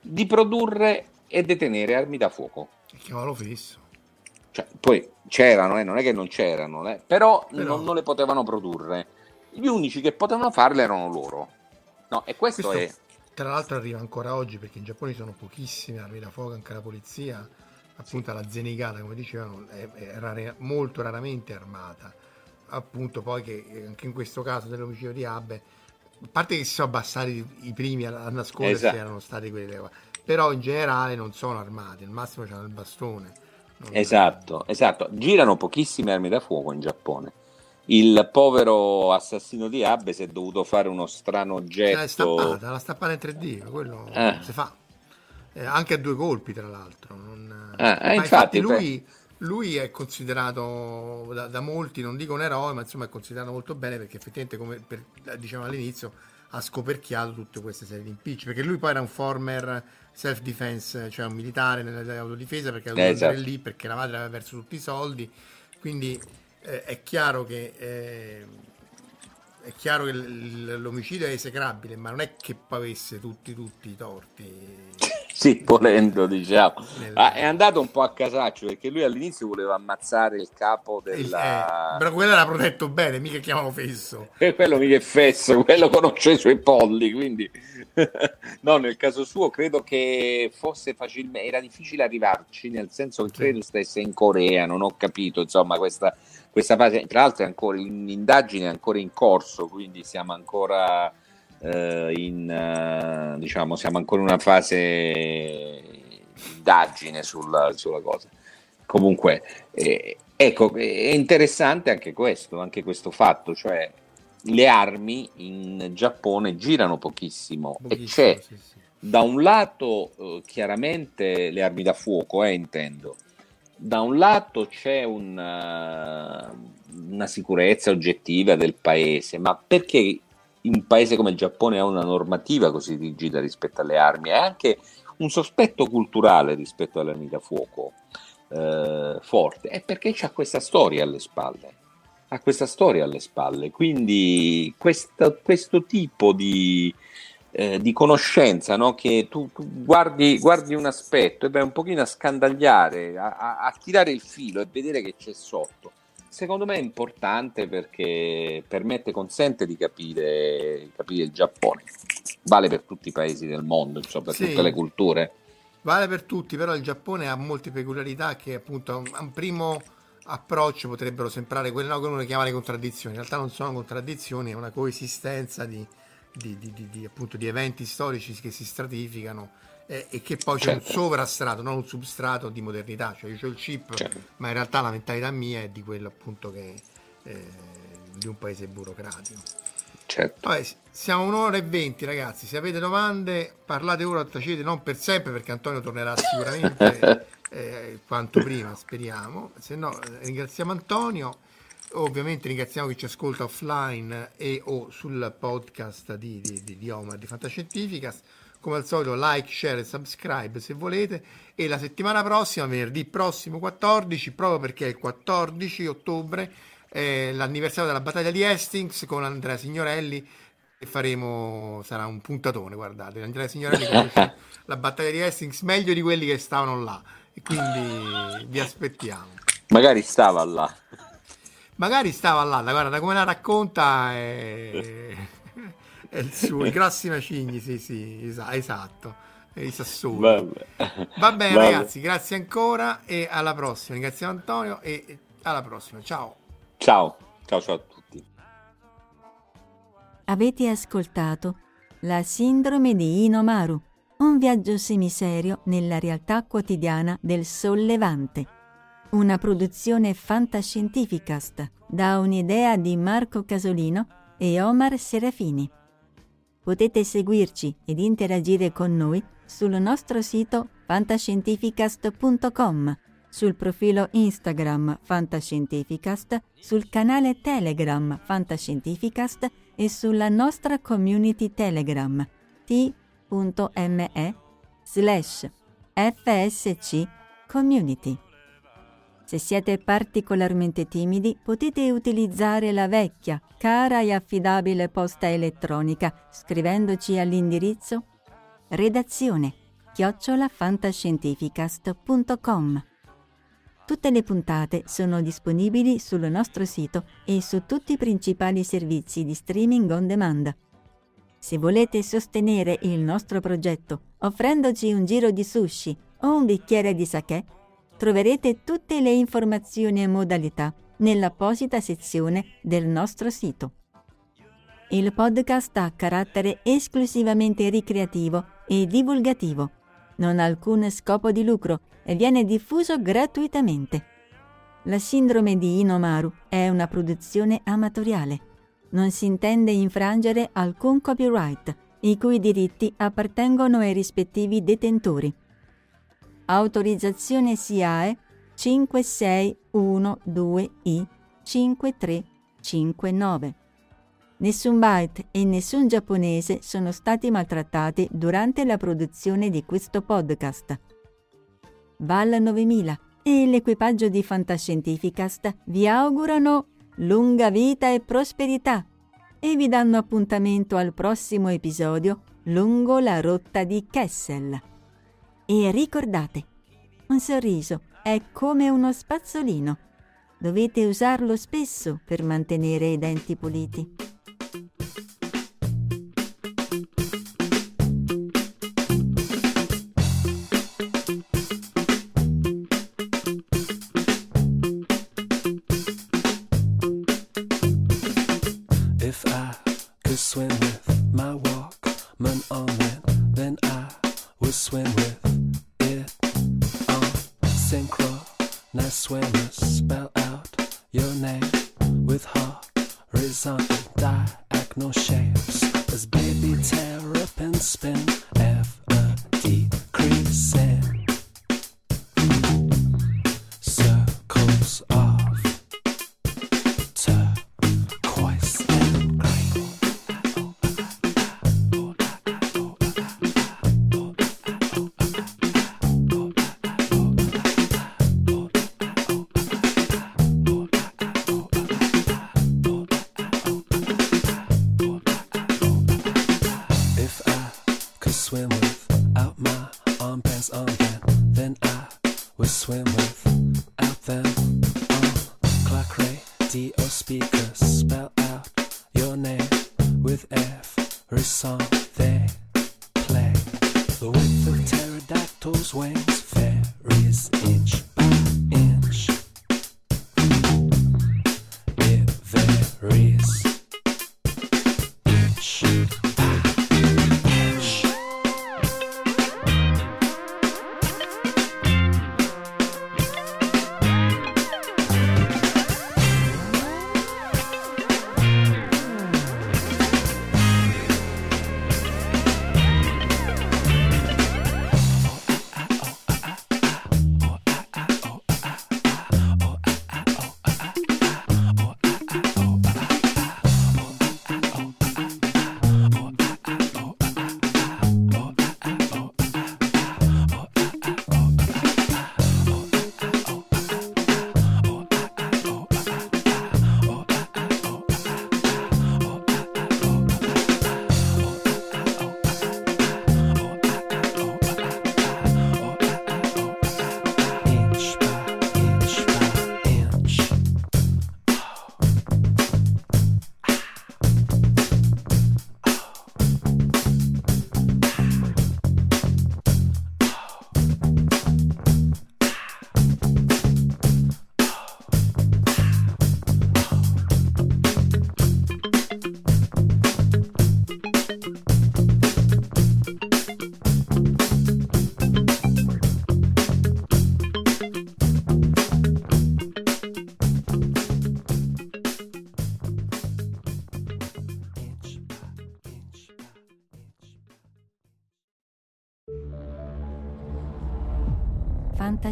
di produrre e detenere armi da fuoco. Chiamalo fisso. Cioè, poi c'erano, eh, non è che non c'erano, eh, però, però... Non, non, le potevano produrre. Gli unici che potevano farle erano loro. No, e questo, questo è tra l'altro arriva ancora oggi perché in Giappone sono pochissime armi da fuoco, anche la polizia, appunto la Zenigata, come dicevano, è, è rare, molto raramente armata. Appunto poi che eh, anche in questo caso dell'omicidio di Abe, a parte che si sono abbassati i primi a, nascondersi, esatto. erano stati quelli, però in generale non sono armati, al massimo c'hanno il bastone. Esatto, esatto. Girano pochissime armi da fuoco in Giappone il povero assassino di Abbe si è dovuto fare uno strano oggetto. La stampata, la stampata in 3D, quello eh. si fa. Eh, anche a due colpi, tra l'altro. Non... Eh, eh infatti, infatti lui, lui, è considerato da, da, molti, non dico un eroe, ma insomma è considerato molto bene perché effettivamente, come per, dicevamo all'inizio, ha scoperchiato tutte queste serie di impicci. Perché lui poi era un former self-defense, cioè un militare nell'autodifesa perché aveva dovuto esatto. lì perché la madre aveva perso tutti i soldi. Quindi eh, è chiaro che eh, è chiaro che l'omicidio è esecrabile, ma non è che avesse tutti, tutti i torti. Sì, volendo, diciamo. Ah, è andato un po' a casaccio perché lui all'inizio voleva ammazzare il capo della. Eh, però quello era protetto bene, mica chiamavo Fesso. E quello mica è Fesso, quello conosce i suoi polli, quindi. <laughs> no, nel caso suo credo che fosse facilmente. Era difficile arrivarci, nel senso che credo stesse in Corea, non ho capito, insomma, questa questa fase, tra l'altro, è ancora l'indagine è ancora in corso, quindi siamo ancora eh, in eh, diciamo, siamo ancora in una fase indagine sulla, sulla cosa. Comunque, eh, ecco, è interessante anche questo, anche questo fatto, cioè le armi in Giappone girano pochissimo, pochissimo e c'è sì, sì. da un lato eh, chiaramente le armi da fuoco, eh, intendo, da un lato c'è una, eh, una sicurezza oggettiva del paese, ma perché un paese come il Giappone ha una normativa così rigida rispetto alle armi e anche un sospetto culturale rispetto alle armi da fuoco eh, forte? È perché c'ha questa storia alle spalle. Ha questa storia alle spalle. Quindi questo, questo tipo di, eh, di conoscenza, no? che tu, tu guardi, guardi, un aspetto e vai un pochino a scandagliare, a, a, a, tirare il filo e vedere che c'è sotto. Secondo me è importante perché permette, consente di capire, capire il Giappone. Vale per tutti i paesi del mondo, insomma, per sì. tutte le culture. Vale per tutti, però il Giappone ha molte peculiarità che appunto a un primo approccio potrebbero sembrare quelle no, che uno chiama le contraddizioni. In realtà non sono contraddizioni, è una coesistenza di, di, di, di, appunto, di eventi storici che si stratificano eh, e che poi c'è certo. un sovrastrato, non un substrato di modernità. Cioè io ho il chip, certo. ma in realtà la mentalità mia è di quello appunto che eh, di un paese burocratico. Certo. Vabbè, siamo un'ora e venti, ragazzi. Se avete domande, parlate ora, tacete non per sempre, perché Antonio tornerà sicuramente <laughs> eh, quanto prima, speriamo. Se no, ringraziamo Antonio. Ovviamente ringraziamo chi ci ascolta offline e o sul podcast di, di, di, di Omar di Fantascientificas. Come al solito like, share e subscribe se volete. E la settimana prossima, venerdì prossimo 14, proprio perché è il 14 ottobre, è l'anniversario della battaglia di Hastings con Andrea Signorelli e faremo, sarà un puntatone, guardate, Andrea Signorelli conosce <laughs> la battaglia di Hastings meglio di quelli che stavano là e quindi vi aspettiamo. Magari stava là. Magari stava là, guarda, da come la racconta è, <laughs> è il suo, i grossi macigni, sì, sì, esatto, i sassoni. Vabbè. Va bene Vabbè. ragazzi, grazie ancora e alla prossima. Ringraziamo Antonio e alla prossima. Ciao. Ciao, ciao, ciao a tutti. Avete ascoltato La sindrome di Inomaru, un viaggio semiserio nella realtà quotidiana del sollevante una produzione fantascientificast da un'idea di Marco Casolino e Omar Serafini. Potete seguirci ed interagire con noi sul nostro sito fantascientificast.com, sul profilo Instagram Fantascientificast, sul canale Telegram Fantascientificast e sulla nostra community Telegram t.me slash fsc community. Se siete particolarmente timidi, potete utilizzare la vecchia, cara e affidabile posta elettronica scrivendoci all'indirizzo redazione chiocciolafantascientificast.com. Tutte le puntate sono disponibili sul nostro sito e su tutti i principali servizi di streaming on demand. Se volete sostenere il nostro progetto offrendoci un giro di sushi o un bicchiere di sake, troverete tutte le informazioni e modalità nell'apposita sezione del nostro sito. Il podcast ha carattere esclusivamente ricreativo e divulgativo, non ha alcun scopo di lucro e viene diffuso gratuitamente. La sindrome di Inomaru è una produzione amatoriale. Non si intende infrangere alcun copyright, i cui diritti appartengono ai rispettivi detentori. Autorizzazione SIAE 5612I 5359. Nessun byte e nessun giapponese sono stati maltrattati durante la produzione di questo podcast. Val 9000 e l'equipaggio di Fantascientificast vi augurano lunga vita e prosperità e vi danno appuntamento al prossimo episodio lungo la rotta di Kessel. E ricordate, un sorriso è come uno spazzolino. Dovete usarlo spesso per mantenere i denti puliti. Spell out your name with horizontal diagonal shapes as baby terrapin spin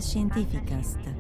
Fantascientificast